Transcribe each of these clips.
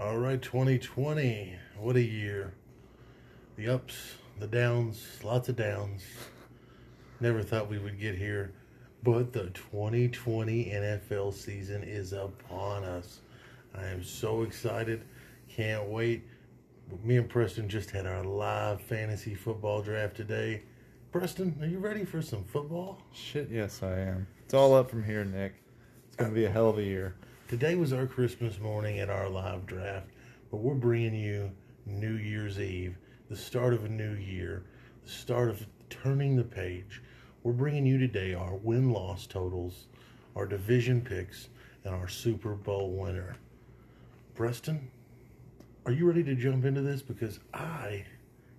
All right, 2020. What a year. The ups, the downs, lots of downs. Never thought we would get here. But the 2020 NFL season is upon us. I am so excited. Can't wait. Me and Preston just had our live fantasy football draft today. Preston, are you ready for some football? Shit, yes, I am. It's all up from here, Nick. It's going to be a hell of a year. Today was our Christmas morning at our live draft, but we're bringing you New Year's Eve, the start of a new year, the start of turning the page. We're bringing you today our win loss totals, our division picks, and our Super Bowl winner. Preston, are you ready to jump into this? Because I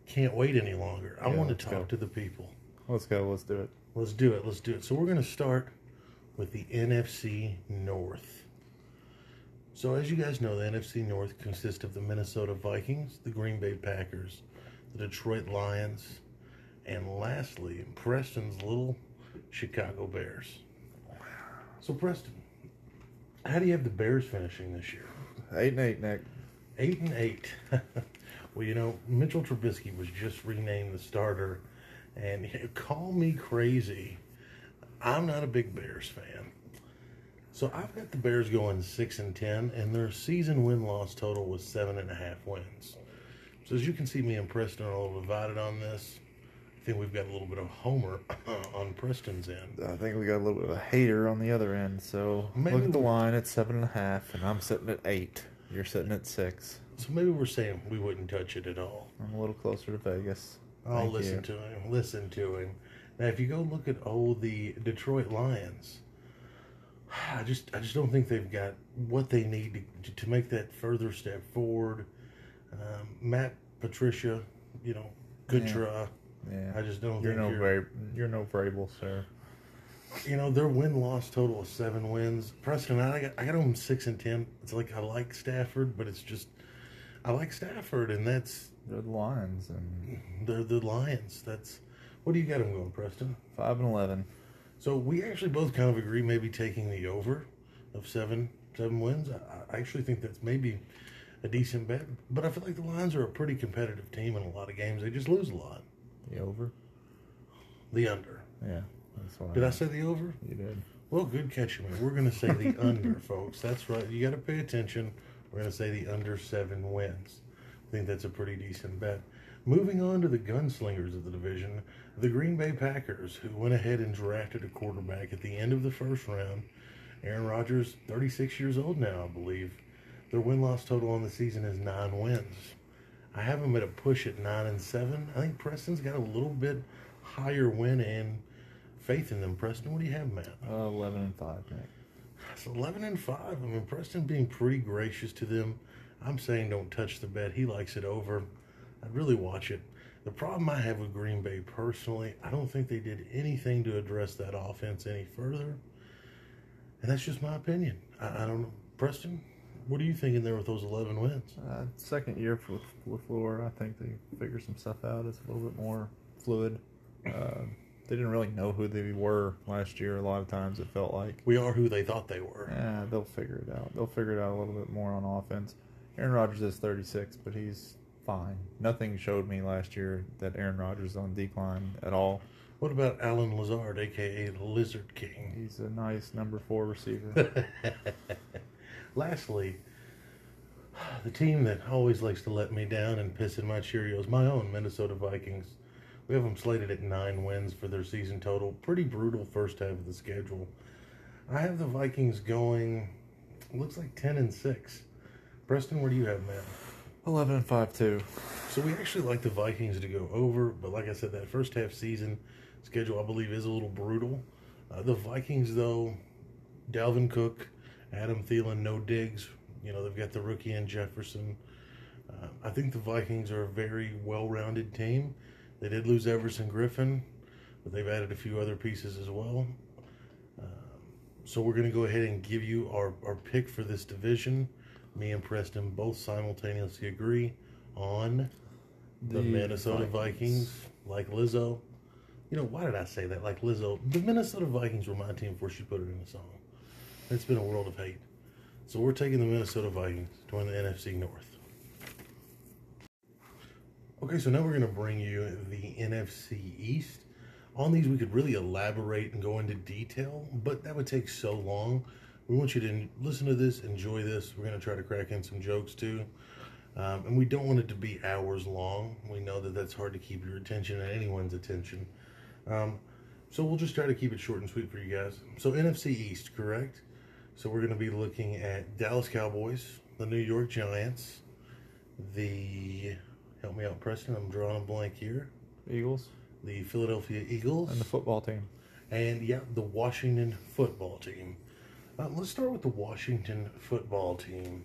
can't wait any longer. I Yeah, want to talk go. to the people. Let's go. Let's do it. Let's do it. Let's do it. So we're going to start with the NFC North. So as you guys know, the NFC North consists of the Minnesota Vikings, the Green Bay Packers, the Detroit Lions, and lastly, Preston's little Chicago Bears. So Preston, how do you have the Bears finishing this year? Eight and eight, Nick. Eight and eight. well, you know, Mitchell Trubisky was just renamed the starter, and call me crazy. I'm not a big Bears fan. So I've got the Bears going six and ten, and their season win loss total was seven and a half wins. So as you can see, me and Preston are a little divided on this. I think we've got a little bit of homer on Preston's end. I think we got a little bit of a hater on the other end. So Maybe look at the line at seven and a half, and I'm sitting at eight. You're sitting at six. So maybe we're saying we wouldn't touch it at all. I'm a little closer to Vegas. I'll Thank listen you. to him. Listen to him. Now, if you go look at oh the Detroit Lions, I just I just don't think they've got what they need to, to make that further step forward. Um, Matt Patricia, you know, good Yeah. try. Yeah. I just don't You're think no you're, you're no variable, sir. you know their win loss total is seven wins. Preston, I got I got them six and ten. It's like I like Stafford, but it's just I like Stafford, and that's They're the Lions and they're the Lions. That's what do you got them going, Preston? five and eleven. So we actually both kind of agree maybe taking the over of seven seven wins. I, I actually think that's maybe a decent bet, but I feel like the Lions are a pretty competitive team in a lot of games. They just lose a lot. The over. The under. Yeah. Did I say the over? You did. Well, good catch, man. We're going to say the under, folks. That's right. You got to pay attention. We're going to say the under seven wins. I think that's a pretty decent bet. Moving on to the gunslingers of the division, the Green Bay Packers, who went ahead and drafted a quarterback at the end of the first round. Aaron Rodgers, 36 years old now, I believe. Their win loss total on the season is nine wins. I have them at a push at nine and seven. I think Preston's got a little bit higher win and faith in them. Preston, what do you have, Matt? Uh, Eleven and five, Nick. It's 11 and 5. I mean, Preston being pretty gracious to them. I'm saying don't touch the bet. He likes it over. I'd really watch it. The problem I have with Green Bay personally, I don't think they did anything to address that offense any further. And that's just my opinion. I, I don't know. Preston, what are you thinking there with those 11 wins? Uh, second year for Lafleur, I think they figured some stuff out. It's a little bit more fluid. Uh, they didn't really know who they were last year. A lot of times, it felt like. We are who they thought they were. Yeah, they'll figure it out. They'll figure it out a little bit more on offense. Aaron Rodgers is 36, but he's fine. Nothing showed me last year that Aaron Rodgers is on decline at all. What about Allen Lazard, aka the Lizard King? He's a nice number four receiver. Lastly, the team that always likes to let me down and piss in my Cheerios, my own Minnesota Vikings. We have them slated at nine wins for their season total. Pretty brutal first half of the schedule. I have the Vikings going, looks like 10 and 6. Preston, where do you have them at? 11 and 5, too. So we actually like the Vikings to go over, but like I said, that first half season schedule I believe is a little brutal. Uh, the Vikings, though, Dalvin Cook, Adam Thielen, no digs. You know they've got the rookie in Jefferson. Uh, I think the Vikings are a very well-rounded team. They did lose Everson Griffen, but they've added a few other pieces as well. Um, so we're going to go ahead and give you our, our pick for this division. Me and Preston both simultaneously agree on the, The Minnesota Vikings. Vikings, like Lizzo. You know, why did I say that? Like Lizzo. The Minnesota Vikings were my team before she put it in the song. It's been a world of hate. So we're taking the Minnesota Vikings to win the NFC North. Okay, so now we're going to bring you the NFC East. On these, we could really elaborate and go into detail, but that would take so long. We want you to listen to this, enjoy this. We're going to try to crack in some jokes too. Um, and we don't want it to be hours long. We know that that's hard to keep your attention and anyone's attention. Um, so we'll just try to keep it short and sweet for you guys. So, NFC East, correct? So, we're going to be looking at Dallas Cowboys, the New York Giants, the. Help me out, Preston. I'm drawing a blank here. Eagles The Philadelphia Eagles. and the football team. And yeah, the Washington football team. Uh, let's start with the Washington football team.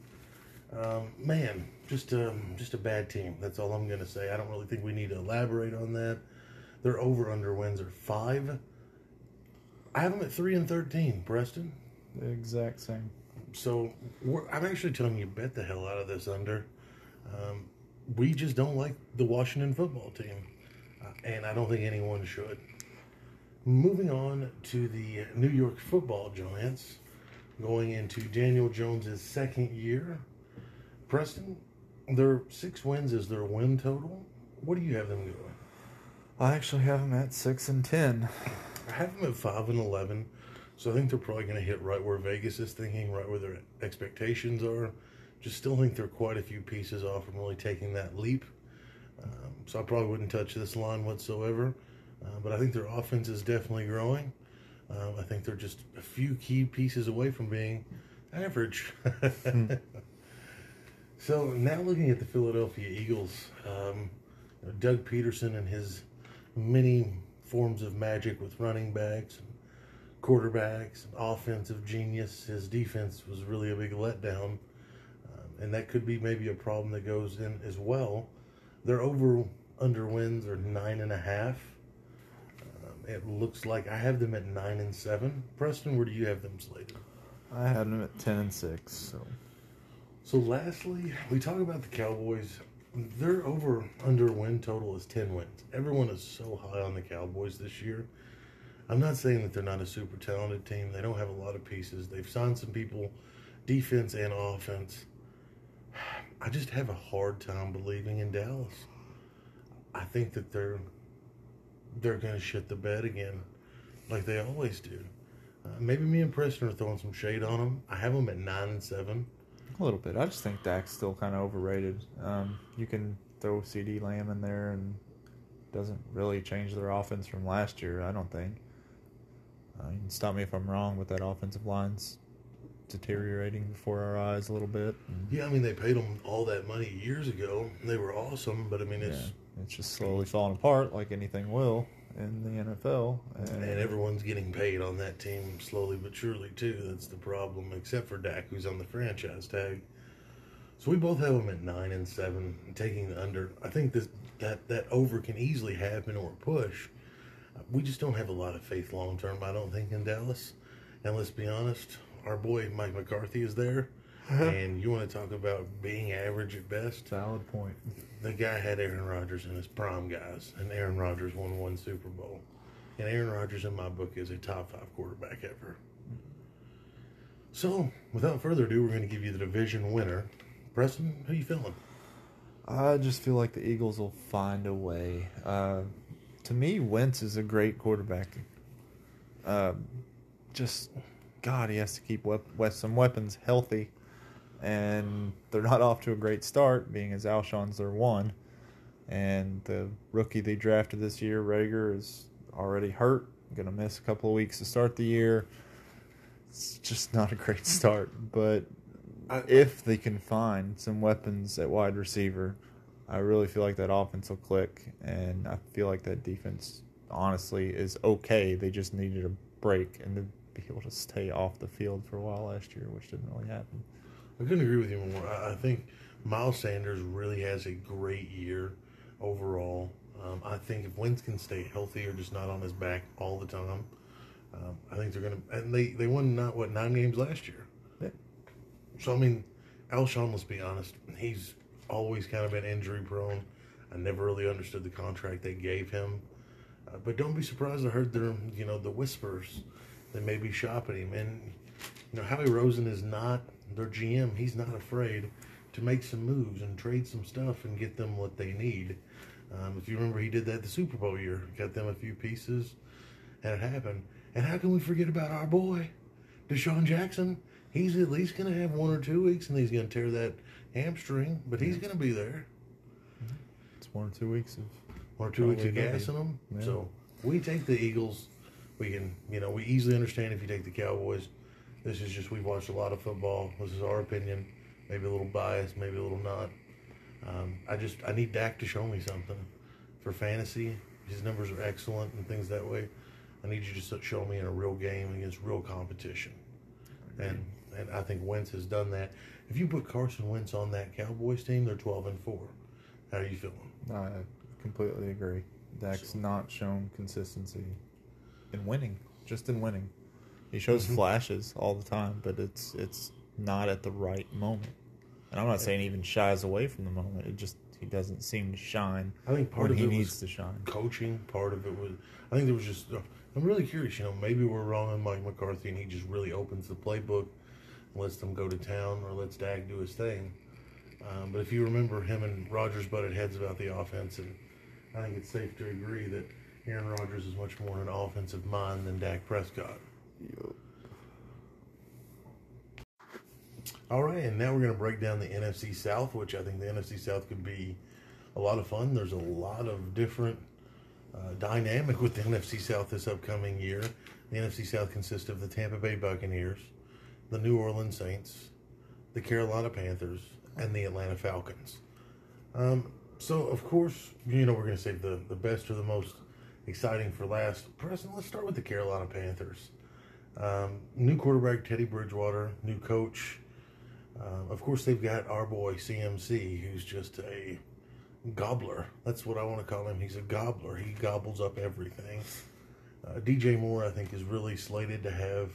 Um, man, just um, just a bad team. That's all I'm gonna say. I don't really think we need to elaborate on that. Their over under wins are five. I have them at three and thirteen, Preston. The exact same. So we're, I'm actually telling you, bet the hell out of this under. Um, we just don't like the Washington football team, uh, and I don't think anyone should. Moving on to the New York Football Giants, going into Daniel Jones's second year. Preston, their six wins is their win total. What do you have them going? I actually have them at six and ten. I have them at five and eleven, so I think they're probably going to hit right where Vegas is thinking, right where their expectations are. Just still think they're quite a few pieces off from really taking that leap. Um, so I probably wouldn't touch this line whatsoever. Uh, but I think their offense is definitely growing. Um, I think they're just a few key pieces away from being average. So now looking at the Philadelphia Eagles, um, Doug Pederson and his many forms of magic with running backs and quarterbacks and offensive genius. His defense was really a big letdown, um, and that could be maybe a problem that goes in as well. Their over under wins are nine and a half. It looks like I have them at nine and seven. Preston, where do you have them slated? I had them at ten and six. So So lastly, we talk about the Cowboys. Their over under win total is 10 wins. Everyone is so high on the Cowboys this year. I'm not saying that they're not a super talented team. They don't have a lot of pieces. They've signed some people, defense and offense. I just have a hard time believing in Dallas. I think that they're they're going to shit the bed again, like they always do. Uh, maybe me and Preston are throwing some shade on them. I have them at nine and seven. a little bit. I just think Dak's still kind of overrated. Um, you can throw CeeDee Lamb in there and doesn't really change their offense from last year. I don't think. Uh, you can stop me if I'm wrong, but that offensive line's deteriorating before our eyes a little bit. Yeah, I mean they paid them all that money years ago. They were awesome, but I mean yeah, it's just slowly falling apart, like anything will in the NFL. and everyone's getting paid on that team slowly but surely too. That's the problem, except for Dak, who's on the franchise tag. So we both have them at nine and seven, taking the under. I think this that that over can easily happen or push. We just don't have a lot of faith long term. I don't think in Dallas. And let's be honest, our boy Mike McCarthy is there, and you want to talk about being average at best. Solid point. the guy had Aaron Rodgers in his prime guys, and Aaron Rodgers won one Super Bowl. And Aaron Rodgers, in my book, is a top five quarterback ever. So, without further ado, we're going to give you the division winner. Preston, how you feeling? I just feel like the Eagles will find a way. Uh, to me, Wentz is a great quarterback. Uh, just God, he has to keep wep- some weapons healthy, and they're not off to a great start, being as Alshon's their one, and the rookie they drafted this year, Reagor, is already hurt, going to miss a couple of weeks to start the year. It's just not a great start, but I, if they can find some weapons at wide receiver, I really feel like that offense will click, and I feel like that defense, honestly, is okay. They just needed a break and to be able to stay off the field for a while last year, which didn't really happen. I couldn't agree with you more. I, think Miles Sanders really has a great year overall. Um, I think if Wentz can stay healthy or just not on his back all the time, um, I think they're going to. And they, they won, not what, nine games last year. Yeah. So, I mean, Alshon, let's be honest, he's always kind of been injury prone. I never really understood the contract they gave him. Uh, but don't be surprised. I heard there, you know, the whispers. They may be shopping him. And, you know, Howie Rosen is not their GM, he's not afraid to make some moves and trade some stuff and get them what they need. Um, if you remember, he did that the Super Bowl year, got them a few pieces, and it happened. And how can we forget about our boy, DeSean Jackson? He's at least going to have one or two weeks, and he's going to tear that hamstring, but he's going to be there. It's one or two weeks of One or two weeks of gas in them. Yeah. So we take the Eagles. We can, you know, we easily understand if you take the Cowboys. This is just we've watched a lot of football. This is our opinion. Maybe a little biased, maybe a little not. Um, I just I need Dak to show me something for fantasy. His numbers are excellent and things that way. I need you to show me in a real game against real competition. And and I think Wentz has done that. If you put Carson Wentz on that Cowboys team, they're twelve and four. How are you feeling? I completely agree. Dak's So- not shown consistency in winning, just in winning. He shows Mhm. flashes all the time, but it's it's not at the right moment. And I'm not saying he even shies away from the moment. It just he doesn't seem to shine I think part of he it needs was to shine. coaching. Part of it was, I think there was just. uh, I'm really curious. You know, maybe we're wrong on Mike McCarthy, and he just really opens the playbook, and lets them go to town, or lets Dak do his thing. Um, but if you remember, him and Rodgers butted heads about the offense, and I think it's safe to agree that Aaron Rodgers is much more an offensive mind than Dak Prescott. All right, and now we're going to break down the NFC South, which I think the NFC South could be a lot of fun. There's a lot of different uh, dynamic with the NFC South this upcoming year. The NFC South consists of the Tampa Bay Buccaneers, the New Orleans Saints, the Carolina Panthers, and the Atlanta Falcons. Um, so, of course, you know, we're going to save the, the best or the most exciting for last. Preston, let's start with the Carolina Panthers. Um, new quarterback Teddy Bridgewater, new coach. Um, of course, they've got our boy CMC, who's just a gobbler. That's what I want to call him. He's a gobbler. He gobbles up everything. Uh, DJ Moore, I think, is really slated to have.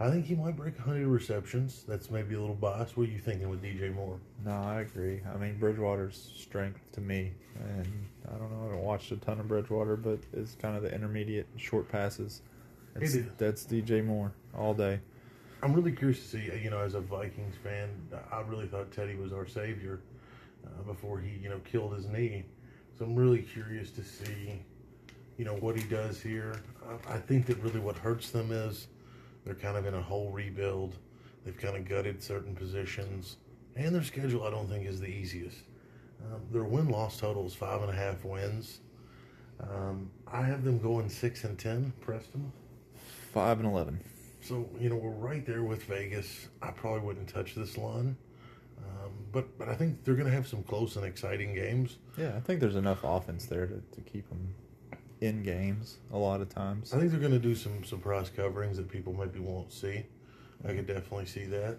I think he might break 100 receptions. That's maybe a little biased. What are you thinking with DJ Moore? No, I agree. I mean, Bridgewater's strength to me, and I don't know, I haven't watched a ton of Bridgewater, but it's kind of the intermediate short passes. Is. that's DJ Moore all day. I'm really curious to see. You know, as a Vikings fan, I really thought Teddy was our savior uh, before he, you know, killed his knee. So I'm really curious to see, you know, what he does here. I, I think that really what hurts them is they're kind of in a whole rebuild. They've kind of gutted certain positions, and their schedule I don't think is the easiest. Um, their win loss total is five and a half wins. Um, I have them going six and ten, Preston. Five and eleven. So you know we're right there with Vegas. I probably wouldn't touch this line, um, but but I think they're going to have some close and exciting games. Yeah, I think there's enough offense there to, to keep them in games a lot of times. I think they're going to do some surprise coverings that people maybe won't see. I could definitely see that.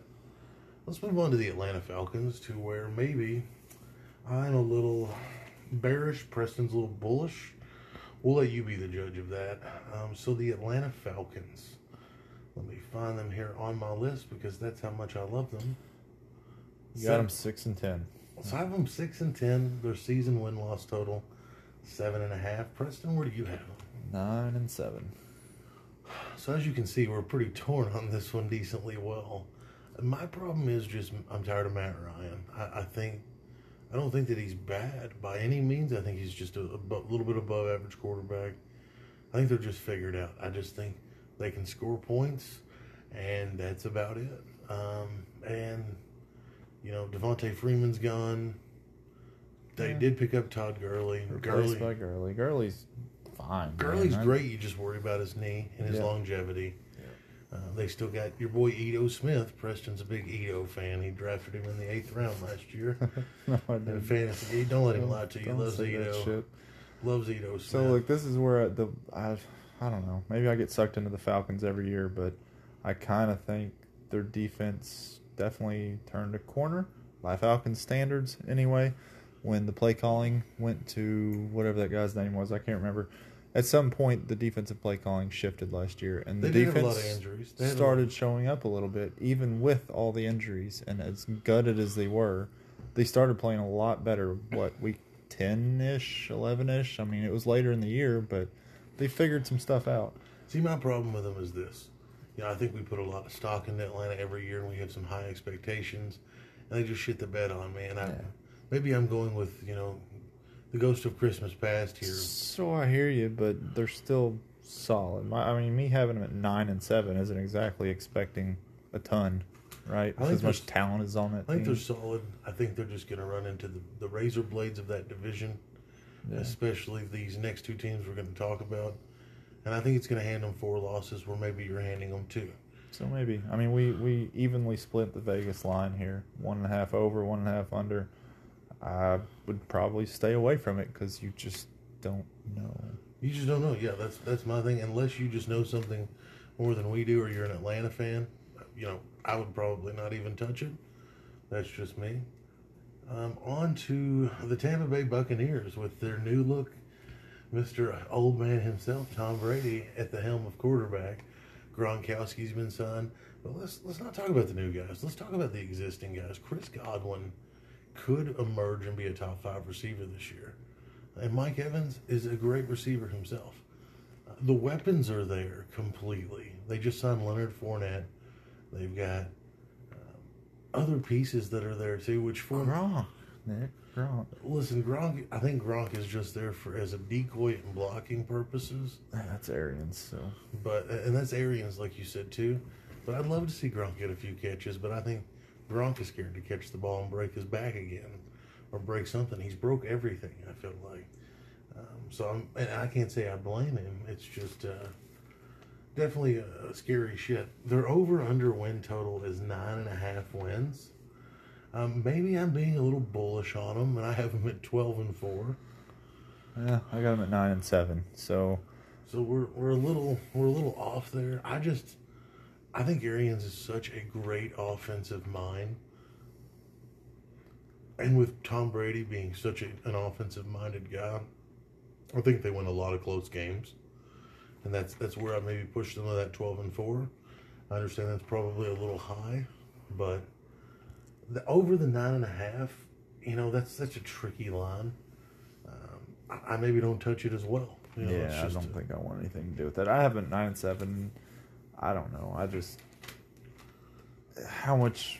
Let's move on to the Atlanta Falcons, to where maybe I'm a little bearish. Preston's a little bullish. We'll let you be the judge of that. Um, so the Atlanta Falcons. Let me find them here on my list because that's how much I love them. You got them six and ten. So I have them six and ten. Their season win loss total seven and a half. Preston, where do you have them? Nine and seven. So as you can see, we're pretty torn on this one decently well. My problem is just I'm tired of Matt Ryan. I, I think I don't think that he's bad by any means. I think he's just a, a little bit above average quarterback. I think they're just figured out. I just think they can score points, and that's about it. Um, and you know, Devonta Freeman's gone. They Yeah. did pick up Todd Gurley. Replaced Gurley, by Gurley. Gurley's fine. man. Gurley's I- great. You just worry about his knee and his Yeah. longevity. Uh, they still got your boy Ito Smith. Preston's a big Ito fan. He drafted him in the eighth round last year no, I in didn't. fantasy. Don't let him lie to you. Don't Loves Ito. shit. Loves Ito Smith. So look, this is where the I I don't know. Maybe I get sucked into the Falcons every year, but I kind of think their defense definitely turned a corner by Falcons standards. Anyway, when the play calling went to whatever that guy's name was, I can't remember. At some point, the defensive play calling shifted last year, and the They did have a defense lot of injuries. They had a started showing up a little bit, even with all the injuries. And as gutted as they were, they started playing a lot better. What week ten ish, eleven ish? I mean, it was later in the year, but they figured some stuff out. See, my problem with them is this: you know, I think we put a lot of stock into Atlanta every year, and we have some high expectations, and they just shit the bed on me. And I, Yeah. maybe I'm going with you know, the ghost of Christmas past here. So I hear you, but they're still solid. My, I mean, me having them at nine and seven isn't exactly expecting a ton, right? As much talent is on that I think they're solid. I think they're just going to run into the, the razor blades of that division, Yeah. especially these next two teams we're going to talk about. And I think it's going to hand them four losses where maybe you're handing them two. So maybe. I mean, we we evenly split the Vegas line here, one and a half over, one and a half under. I would probably stay away from it because you just don't know. You just don't know. Yeah, that's that's my thing. Unless you just know something more than we do, or you're an Atlanta fan, you know, I would probably not even touch it. That's just me. Um, on to the Tampa Bay Buccaneers with their new look, Mister Old Man himself, Tom Brady, at the helm of quarterback. Gronkowski's been signed, but let's let's not talk about the new guys. Let's talk about the existing guys. Chris Godwin could emerge and be a top five receiver this year. And Mike Evans is a great receiver himself. The weapons are there completely. They just signed Leonard Fournette. They've got um, other pieces that are there too, which for Gronk, Nick Gronk. listen, Gronk. I think Gronk is just there for as a decoy and blocking purposes. That's Arians. So But and that's Arians, like you said too. But I'd love to see Gronk get a few catches. But I think Gronk is scared to catch the ball and break his back again, or break something. He's broke everything. I feel like. Um, so I'm, and I can't say I blame him. It's just uh, definitely a, a scary shit. Their over under win total is nine and a half wins. Um, maybe I'm being a little bullish on them, and I have them at twelve and four. yeah, I got them at nine and seven. So So we're we're a little we're a little off there. I just I think Arians is such a great offensive mind. And with Tom Brady being such a, an offensive minded guy, I think they win a lot of close games. And that's that's where I maybe pushed them to that twelve and four. I understand that's probably a little high, but the over the nine and a half, you know, that's such a tricky line. Um, I, I maybe don't touch it as well. You know, yeah, I don't a- think I want anything to do with that. I have nine and seven. I don't know. I just how much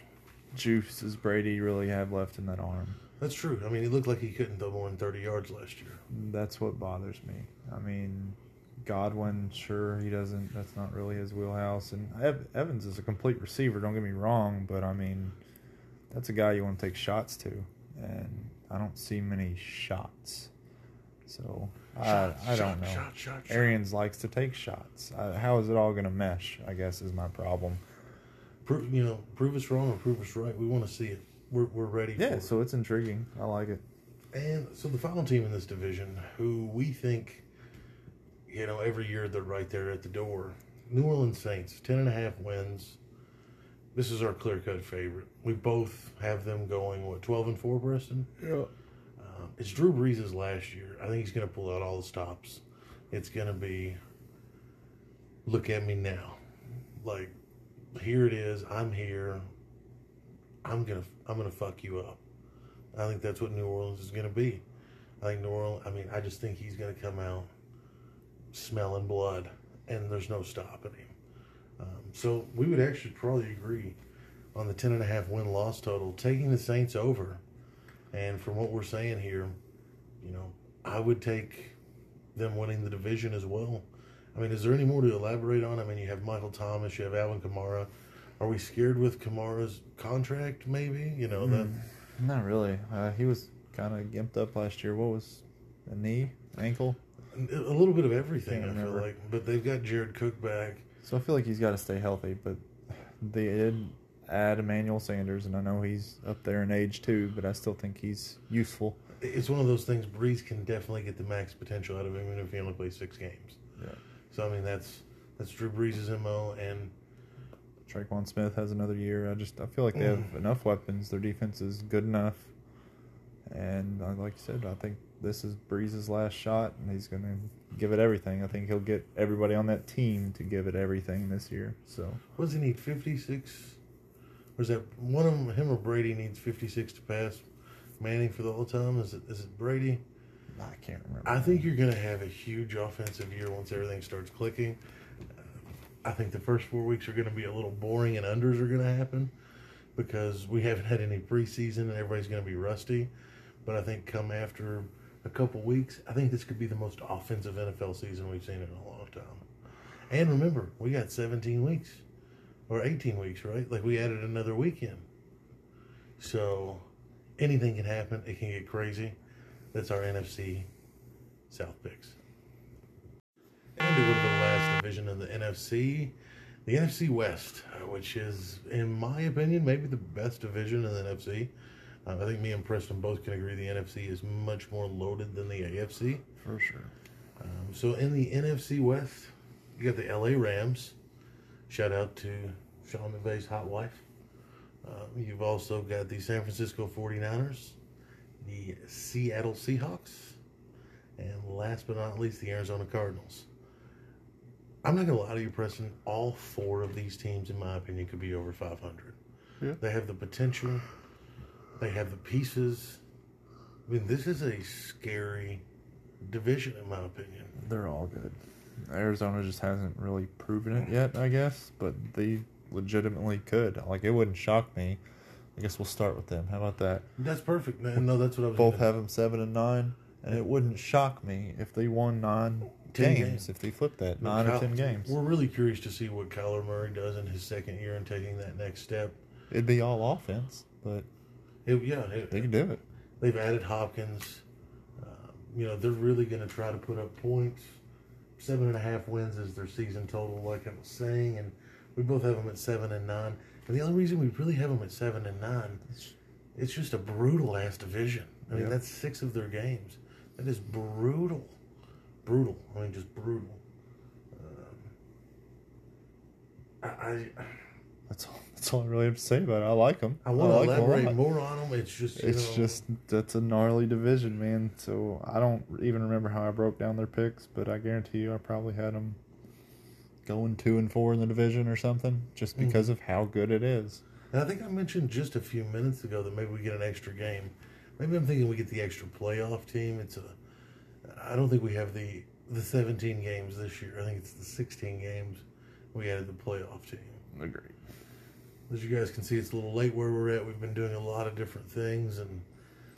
juice does Brady really have left in that arm? That's true. I mean, he looked like he couldn't more than 30 yards last year. That's what bothers me. I mean, Godwin, sure, he doesn't. That's not really his wheelhouse. And Ev- Evans is a complete receiver. Don't get me wrong, but I mean, that's a guy you want to take shots to, and I don't see many shots. So Shot, I don't shot, know. shot, shot, shot. Arians likes to take shots. Uh, how is it all going to mesh? I guess is my problem. Pro- you know, prove us wrong or prove us right. We want to see it. We're, we're ready Yeah, for so it's intriguing. I like it. it. And so the final team in this division, who we think, you know, every year they're right there at the door. New Orleans Saints, 10 and a half wins. This is our clear cut favorite. We both have them going, what, 12 and 4, Preston? Yeah. It's Drew Brees' last year. I think he's going to pull out all the stops. It's going to be, look at me now. Like, here it is. I'm here. I'm gonna I'm gonna fuck you up. I think that's what New Orleans is gonna be. I think New Orleans. I mean, I just think he's gonna come out smelling blood, and there's no stopping him. Um, so we would actually probably agree on the ten and a half win loss total, taking the Saints over. And from what we're saying here, you know, I would take them winning the division as well. I mean, is there any more to elaborate on? I mean, you have Michael Thomas, you have Alvin Kamara. Are we scared with Kamara's contract? Maybe you know that. Not really. Uh, he was kind of gimped up last year. What was a knee, ankle? A little bit of everything, Can't I feel like. But they've got Jared Cook back. So I feel like he's got to stay healthy. But they did add Emmanuel Sanders, and I know he's up there in age too, but I still think he's useful. It's one of those things. Brees can definitely get the max potential out of him, even if he only plays six games. Yeah. So I mean, that's that's Drew Brees' mo, and Tre'Quan Smith has another year. I just I feel like they have Mm. enough weapons. Their defense is good enough, and uh, like you said, I think this is Brees's last shot, and he's going to give it everything. I think he'll get everybody on that team to give it everything this year. So what does he need? Fifty six. Or is that one of them? Him or Brady needs fifty six to pass Manning for the whole time? Is it is it Brady? I can't remember. I think you're going to have a huge offensive year once everything starts clicking. I think the first four weeks are going to be a little boring and unders are going to happen because we haven't had any preseason and everybody's going to be rusty. But I think come after a couple weeks, I think this could be the most offensive NFL season we've seen in a long time. And remember, we got 17 weeks or 18 weeks, right? Like we added another weekend. So anything can happen. It can get crazy. That's our NFC South picks. And to go to the last division of the NFC, the NFC West, uh, which is, in my opinion, maybe the best division in the NFC. Uh, I think me and Preston both can agree the NFC is much more loaded than the AFC. For sure. Um, so in the NFC West, you got the LA Rams. Shout out to Sean McVay's hot wife. Uh, you've also got the San Francisco 49ers, the Seattle Seahawks, and last but not least, the Arizona Cardinals. I'm not going to lie to you, Preston. All four of these teams, in my opinion, could be over 500. Yeah. They have the potential. They have the pieces. I mean, this is a scary division, in my opinion. They're all good. Arizona just hasn't really proven it yet, I guess, but they legitimately could. Like, it wouldn't shock me. I guess we'll start with them. How about that? That's perfect. No, no, that's what I was. Both have them seven and nine, and it wouldn't shock me if they won nine Ten games, games. If they flip that nine or ten games, We're really curious to see what Kyler Murray does in his second year and taking that next step. it'd be all offense, but It, yeah, it- they can do it. they've added Hopkins. Uh, you know, they're really going to try to put up points. Seven and a half wins is their season total, like I was saying, and we both have them at seven and nine. And the only reason we really have them at seven and nine, it's just a brutal ass division. I mean, Yep. that's six of their games. That is brutal, brutal. I mean, just brutal. Um, I, I That's all. That's all I really have to say about it. I like them. I want to like 'em a elaborate lot. more on them. It's just you It's know, just that's a gnarly division, man. So I don't even remember how I broke down their picks, but I guarantee you, I probably had them going two and four in the division or something, just Mm-hmm. because of how good it is. And I think I mentioned just a few minutes ago that maybe we get an extra game. Maybe I'm thinking we get the extra playoff team. It's a. I don't think we have the the 17 games this year. I think it's the 16 games. We added the playoff team. Agreed. As you guys can see, it's a little late where we're at. We've been doing a lot of different things, and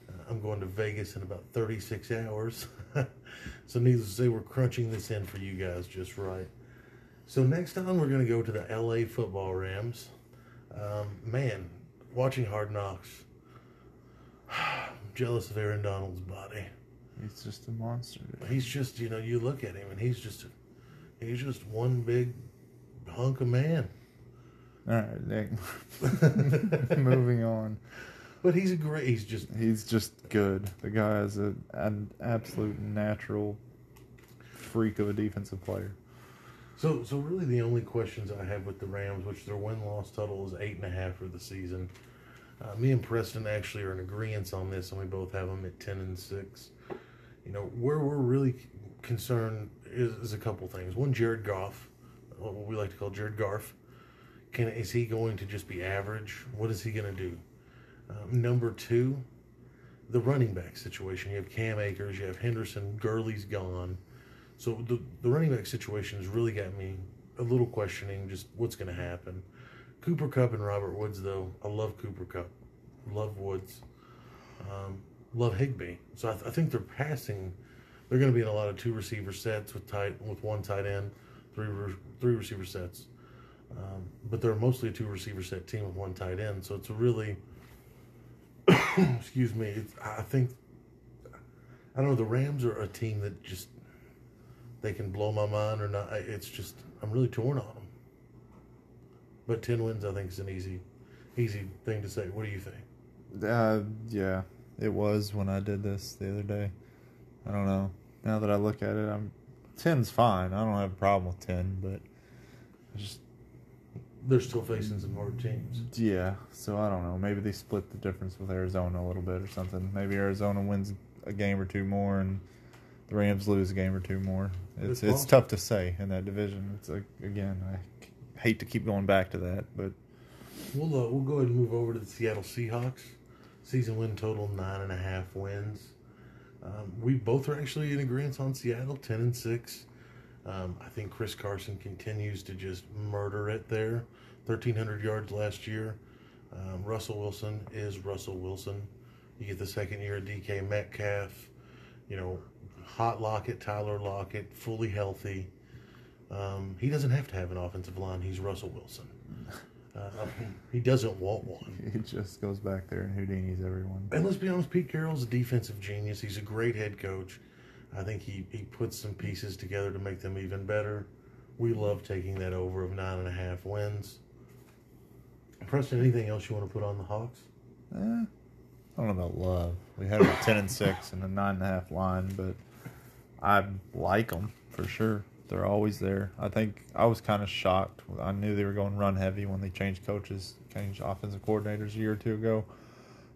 uh, I'm going to Vegas in about 36 hours. so, needless to say, we're crunching this in for you guys just right. So, next on, we're going to go to the LA football Rams. Um, man, watching Hard Knocks, I'm jealous of Aaron Donald's body. He's just a monster. He's just, you know, you look at him, and he's just, he's just one big hunk of man. All right, Nick. Moving on. But he's a great. He's just He's just good. The guy is a, an absolute natural freak of a defensive player. So, so really, the only questions I have with the Rams, which their win loss total is eight and a half for the season. Uh, me and Preston actually are in agreement on this, and we both have them at ten and six. You know, where we're really concerned is, is a couple things. One, Jared Goff, what we like to call Jared Garf. Can is he going to just be average? What is he going to do? Um, number two, the running back situation. You have Cam Akers, you have Henderson, Gurley's gone. So the the running back situation has really got me a little questioning just what's going to happen. Cooper Kupp and Robert Woods, though, I love Cooper Kupp, love Woods, um, love Higbee. So I, th- I think they're passing. They're going to be in a lot of two receiver sets with tight with one tight end, three re- three receiver sets. Um, but they're mostly a two receiver set team with one tight end. So it's a really, excuse me. I think I don't know. The Rams are a team that just they can blow my mind or not. It's just I'm really torn on them. But ten wins, I think, is an easy, easy thing to say. What do you think? Uh, yeah, it was when I did this the other day. I don't know. Now that I look at it, I'm ten's fine. I don't have a problem with ten, but I just They're still facing some hard teams. yeah. So I don't know. Maybe they split the difference with Arizona a little bit or something. Maybe Arizona wins a game or two more, and the Rams lose a game or two more. It's It's it's tough to say in that division. It's like again, I hate to keep going back to that, but We'll uh, we'll go ahead and move over to the Seattle Seahawks. Season win total nine and a half wins. Um, we both are actually in agreement on Seattle, ten and six. Um, I think Chris Carson continues to just murder it there. 1,300 yards last year. Um, Russell Wilson is Russell Wilson. You get the second year of DK Metcalf. You know, hot Lockett, Tyler Lockett, fully healthy. Um, he doesn't have to have an offensive line. He's Russell Wilson. Uh, he doesn't want one. He just goes back there and Houdini's everyone. And let's be honest, Pete Carroll's a defensive genius. He's a great head coach. I think he, he puts some pieces together to make them even better. We love taking that over of nine and a half wins. Preston, anything else you want to put on the Hawks? Eh, I don't know about love. We had a ten and six and a nine and a half line, but I like them for sure. They're always there. I think I was kind of shocked. I knew they were going run heavy when they changed coaches, changed offensive coordinators a year or two ago,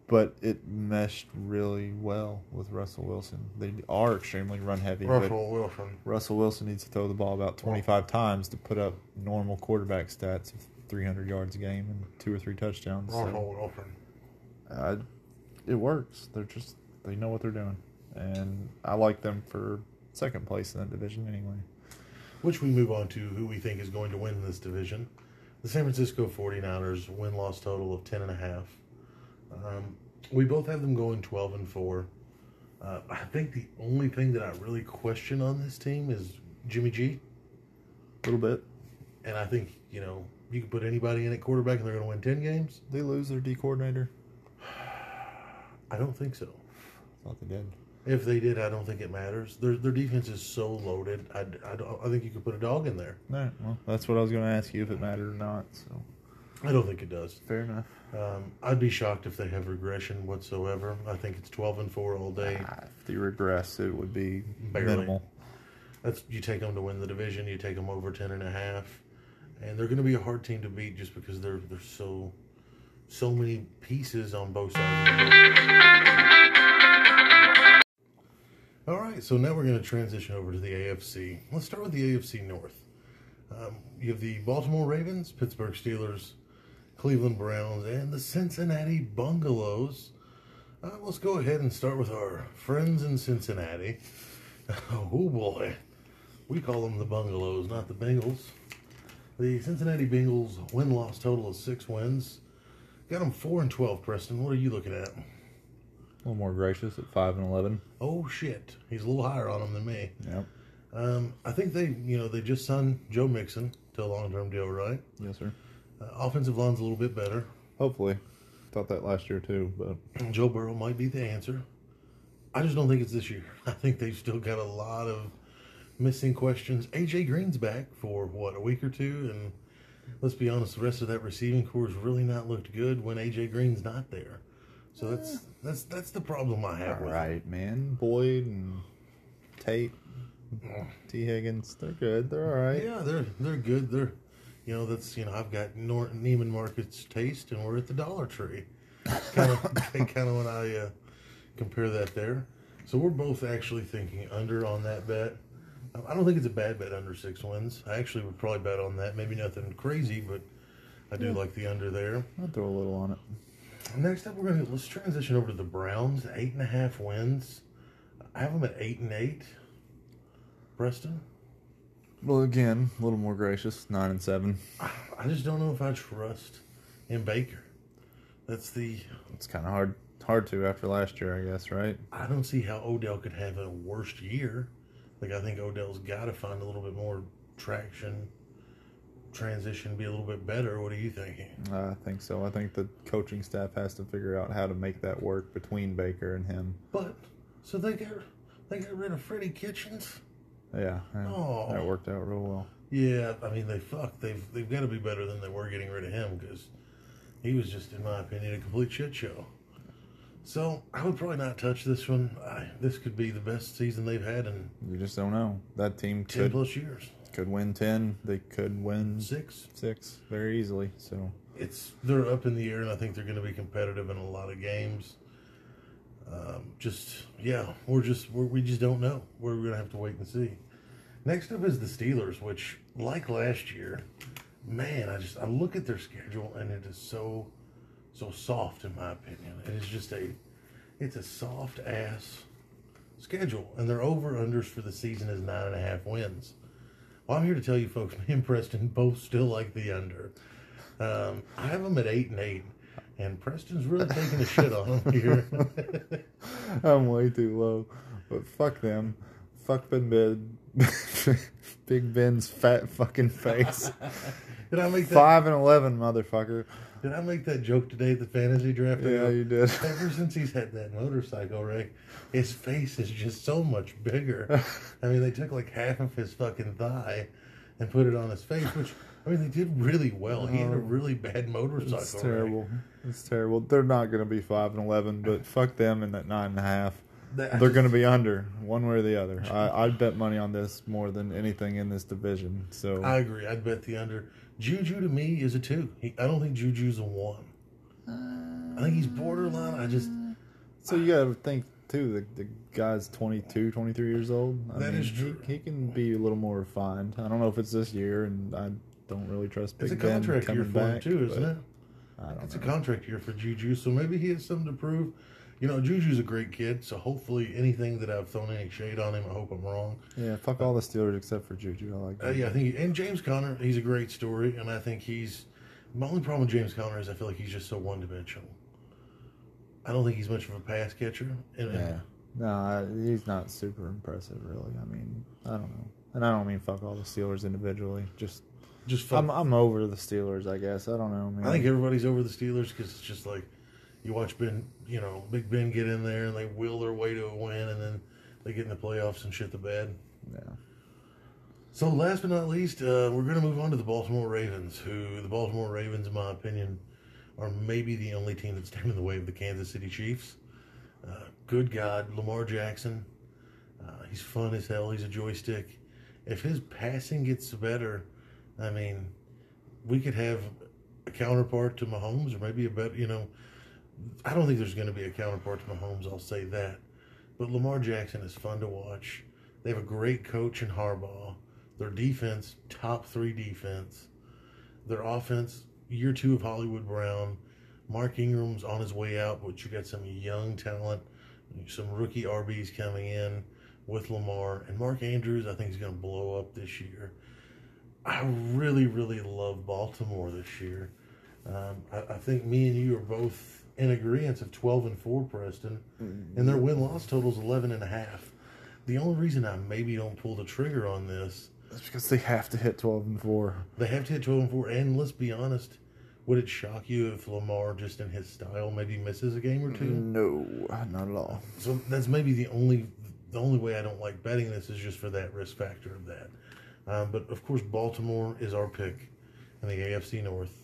but it meshed really well with Russell Wilson. They are extremely run heavy. Russell Wilson. Russell Wilson needs to throw the ball about 25 times to put up normal quarterback stats of 300 yards a game and two or three touchdowns. So, Russell Wilson. uh, it works. They're just they know what they're doing, and I like them for second place in that division anyway. Which we move on to who we think is going to win this division. The San Francisco 49ers win loss total of 10.5. Um, we both have them going 12 and 4. Uh, I think the only thing that I really question on this team is Jimmy G. A little bit. And I think, you know, you can put anybody in at quarterback and they're going to win 10 games. They lose their D coordinator. I don't think so. Thought they did. If they did, I don't think it matters. Their, their defense is so loaded. I, I, don't, I think you could put a dog in there. All right. Well, that's what I was going to ask you if it mattered or not. So I don't think it does. fair enough. Um, I'd be shocked if they have regression whatsoever. I think it's 12 and 4 all day. Ah, if they regress, it would be Barely. minimal. That's you take them to win the division, you take them over 10 and a half. And they're going to be a hard team to beat just because they're they're so so many pieces on both sides. All right, so now we're going to transition over to the AFC. Let's start with the AFC North. Um, you have the Baltimore Ravens, Pittsburgh Steelers, Cleveland Browns, and the Cincinnati Bungalows. Uh, let's go ahead and start with our friends in Cincinnati. Oh boy, we call them the Bungalows, not the Bengals. The Cincinnati Bengals win loss total of six wins. Got them four and twelve. Preston, what are you looking at? A little more gracious at five and eleven. Oh shit, he's a little higher on them than me. Yep. Um, I think they, you know, they just signed Joe Mixon to a long-term deal, right? Yes, sir. Uh, offensive line's a little bit better. Hopefully. Thought that last year too, but Joe Burrow might be the answer. I just don't think it's this year. I think they've still got a lot of missing questions. AJ Green's back for what a week or two, and let's be honest, the rest of that receiving corps has really not looked good when AJ Green's not there. So that's that's that's the problem I have all with right, man. Boyd and Tate, Tee Higgins, they're good. They're all right. Yeah, they're they're good. They're you know that's you know I've got Nor- Neiman Marcus taste, and we're at the Dollar Tree. Kind of kind of when I uh, compare that there. So we're both actually thinking under on that bet. Um, I don't think it's a bad bet under six wins. I actually would probably bet on that. Maybe nothing crazy, but I do like the under there. I'll throw a little on it. Next up, we're gonna let's transition over to the Browns. Eight and a half wins. I have them at eight and eight. Preston, Well, again, a little more gracious. Nine and seven. I just don't know if I trust in Baker. That's the It's kind of hard, hard to after last year, I guess, right? I don't see how Odell could have a worst year. Like I think Odell's got to find a little bit more traction, transition, be a little bit better. What are you thinking? I think so. I think the coaching staff has to figure out how to make that work between Baker and him. But so they got they got rid of Freddie Kitchens. Yeah, yeah, Oh. that worked out real well. Yeah, I mean they fuck. They've they've got to be better than they were getting rid of him because he was just, in my opinion, a complete shit show. So I would probably not touch this one. I, this could be the best season they've had in You just don't know. That team ten could plus years. could win ten. They could win Six. six very easily. So It's they're up in the air, and I think they're going to be competitive in a lot of games. Um, just yeah, we're just we're, we just don't know. We're to have to wait and see. Next up is the Steelers, which like last year, man, I just I look at their schedule and it is so so soft in my opinion. It is just a it's a soft ass schedule, and their over unders for the season is nine and a half wins. Well, I'm here to tell you, folks. Me and Preston both still like the under. Um, I have them at eight and eight, and Preston's really taking a shit on them here. I'm way too low. But fuck them. Fuck Ben Ben. Big Ben's fat fucking face. Did I make that? Five and eleven, motherfucker. Did I make that joke today at the fantasy draft? Yeah, you did. Ever since he's had that motorcycle wreck, his face is just so much bigger. I mean, they took like half of his fucking thigh and put it on his face, which I mean, they did really well. He had a oh. really bad motorcycle. It's wreck. It's terrible. They're not going to be five and eleven, but fuck them in that nine and a half. They're going to be under one way or the other. I, I'd bet money on this more than anything in this division. So I agree. I'd bet the under. Juju to me is a two. He, I don't think Juju's a one. I think he's borderline. I just So you got to think too. The, the guy's 22, 23 years old. I That mean, is he- true. He, can be a little more refined. I don't know if it's this year, and I don't really trust Big it's a Ben contract year coming for him back. too, isn't but it? I don't It's a contract year for Juju, so maybe he has something to prove. You know, Juju's a great kid, so hopefully anything that I've thrown any shade on him, I hope I'm wrong. yeah, fuck all the Steelers except for Juju. I like. Uh, yeah, I think, and James Conner, he's a great story, and I think he's. My only problem with James Conner is I feel like he's just so one dimensional. I don't think he's much of a pass catcher. And, Yeah. No, he's not super impressive, really. I mean, I don't know, and I don't mean fuck all the Steelers individually. Just just I'm I'm over the Steelers, I guess. I don't know, man. I think everybody's over the Steelers because it's just like you watch Ben, you know, Big Ben get in there and they will their way to a win, and then they get in the playoffs and shit the bed. yeah. So last but not least, uh, we're going to move on to the Baltimore Ravens, who the Baltimore Ravens, in my opinion, are maybe the only team that's standing in the way of the Kansas City Chiefs. Uh, good God, Lamar Jackson, uh, he's fun as hell. He's a joystick. If his passing gets better, I mean, we could have a counterpart to Mahomes, or maybe a better. You know, I don't think there's going to be a counterpart to Mahomes. I'll say that. But Lamar Jackson is fun to watch. They have a great coach in Harbaugh. Their defense, top three defense. Their offense, year two of Hollywood Brown. Mark Ingram's on his way out, but you got some young talent, some rookie RBs coming in with Lamar. And Mark Andrews, I think, is going to blow up this year. I really, really love Baltimore this year. Um, I, I think me and you are both in agreement of 12 and 4, Preston. And their win loss total is 11 and a half. The only reason I maybe don't pull the trigger on this, is because they have to hit twelve and four. they have to hit 12 and 4. And let's be honest, would it shock you if Lamar, just in his style, maybe misses a game or two? No, not at all. So that's maybe the only the only way I don't like betting this is just for that risk factor of that. Um, but of course, Baltimore is our pick in the AFC North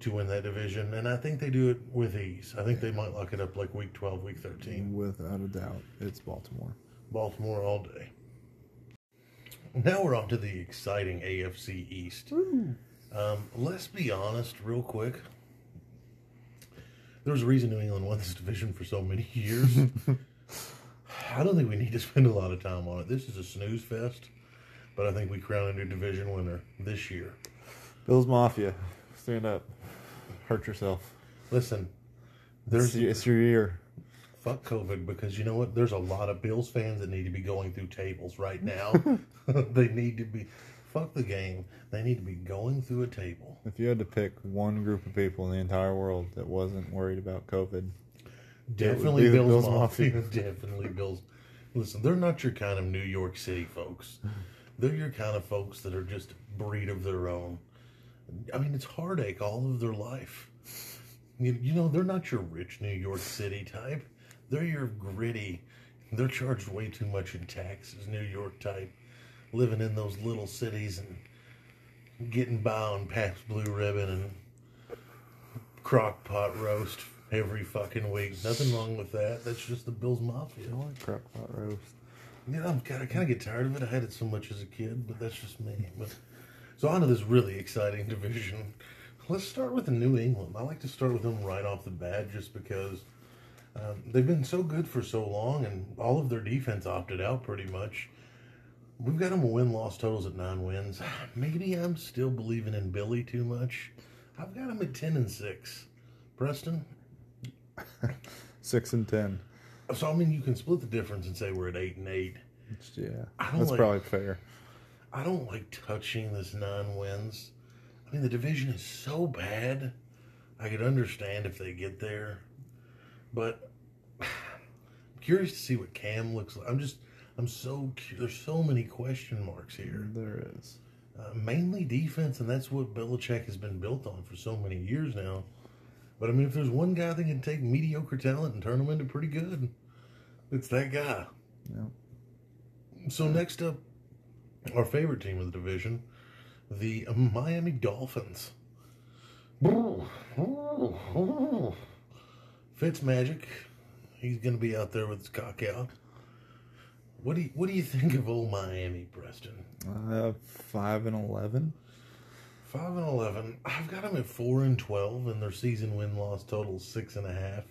to win that division, and I think they do it with ease. I think they might lock it up like week twelve, week thirteen. Without a doubt, it's Baltimore. Baltimore all day. Now we're on to the exciting AFC East. Um, let's be honest, real quick. There was a reason New England won this division for so many years. I don't think we need to spend a lot of time on it. This is a snooze fest, but I think we crown a new division winner this year. Bills Mafia, stand up, hurt yourself. Listen, There's there's it's your year. fuck COVID because you know what? There's a lot of Bills fans that need to be going through tables right now. they need to be fuck the game. They need to be going through a table. If you had to pick one group of people in the entire world that wasn't worried about COVID, Definitely Bills, Bills Mafia. Mafia. Definitely Bills. Listen, they're not your kind of New York City folks. They're your kind of folks that are just breed of their own. I mean, it's heartache all of their life. You, you know, they're not your rich New York City type. They're your gritty. They're charged way too much in taxes, New York type. Living in those little cities and getting by on Pabst Blue Ribbon and crock pot roast every fucking week. Nothing wrong with that. That's just the Bills Mafia. I like crock pot roast. Know, I'm kind of, kind of get tired of it. I had it so much as a kid, but that's just me. But so on to this really exciting division. Let's start with the New England. I like to start with them right off the bat, just because um, they've been so good for so long, and all of their defense opted out pretty much. We've got them win loss totals at nine wins. Maybe I'm still believing in Billy too much. I've got them at ten and six. Preston, Six and ten. So I mean you can split the difference and say we're at eight and eight. Yeah, I don't that's like- probably fair. I don't like touching this nine wins. I mean, the division is so bad. I could understand if they get there, but I'm curious to see what Cam looks like. I'm just, I'm so there's so many question marks here. There is. Uh, mainly defense, and that's what Belichick has been built on for so many years now. But I mean, if there's one guy that can take mediocre talent and turn them into pretty good, it's that guy. Yeah. So next up, our favorite team of the division, the Miami Dolphins. Fitzmagic, he's going to be out there with his cock out. What do you, what do you think of old Miami, Preston? Uh, five and eleven. Five and eleven. I've got them at four and twelve, and their season win loss total is six and a half.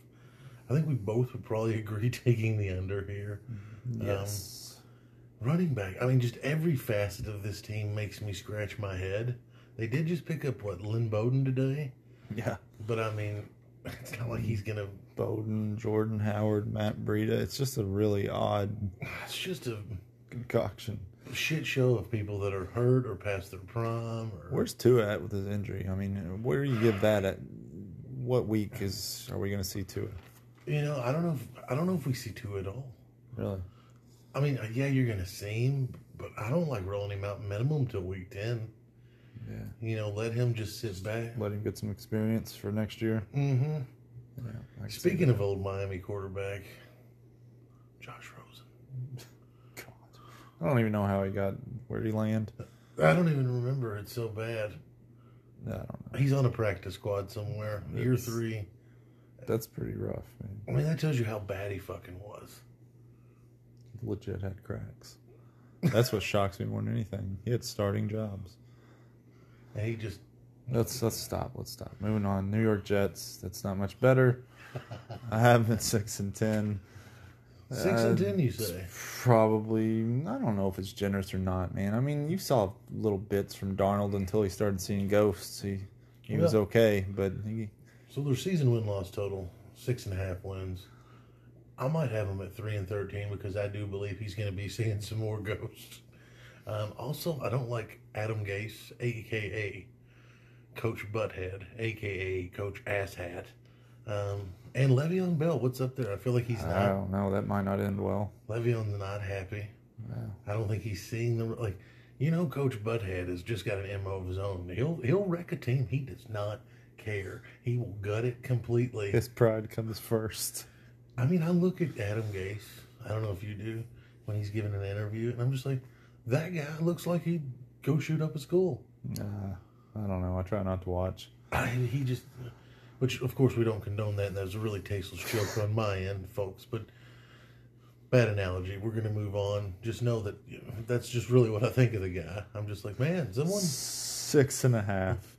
I think we both would probably agree taking the under here. Um, yes. Running back. I mean, just every facet of this team makes me scratch my head. They did just pick up what Lynn Bowden today, yeah. but I mean, it's not like he's gonna. Bowden, Jordan Howard, Matt Breida. It's just a really odd It's just a concoction. Shit show of people that are hurt or past their prime. Or Where's Tua at with his injury? I mean, where do you give that at? What week is are we going to see Tua? you know, I don't know. If, I don't know if we see Tua at all. Really? I mean, uh, yeah, you're gonna see him, but I don't like rolling him out minimum till week ten. Yeah. You know, let him just sit back. Let him get some experience for next year. Mm-hmm. Yeah. I can see Speaking of old Miami quarterback, Josh Rosen. I don't even know how he got. Where did he land? I don't even remember. It's so bad. I don't know. He's on a practice squad somewhere. Year three. That's pretty rough. Man. I mean, that tells you how bad he fucking was. He legit had cracks. That's what shocks me more than anything. He had starting jobs. And he just Let's let's stop. Let's stop. Moving on. New York Jets. That's not much better. I have been six and ten. Six Uh, and ten. You say? Probably. I don't know if it's generous or not, man. I mean, you saw little bits from Darnold until he started seeing ghosts. He he was okay, but he, So their season win loss total six and a half wins. I might have him at three and thirteen because I do believe he's going to be seeing some more ghosts. Um, also, I don't like Adam Gase, aka Coach Butthead, aka Coach Asshat, um, and Le'Veon Bell. What's up there? I feel like he's I not. don't know. That might not end well. Le'Veon's not happy. Yeah. I don't think he's seeing the like. You know, Coach Butthead has just got an mo of his own. He'll he'll wreck a team. He does not care. He will gut it completely. His pride comes first. I mean, I look at Adam Gase. I don't know if you do when he's giving an interview, and I'm just like, that guy looks like he'd go shoot up a school. Uh, I don't know. I try not to watch. I, he just, which of course we don't condone that. And that was a really tasteless joke on my end, folks. But bad analogy. We're gonna move on. Just know that you know, that's just really what I think of the guy. I'm just like, man, someone. Six and a half.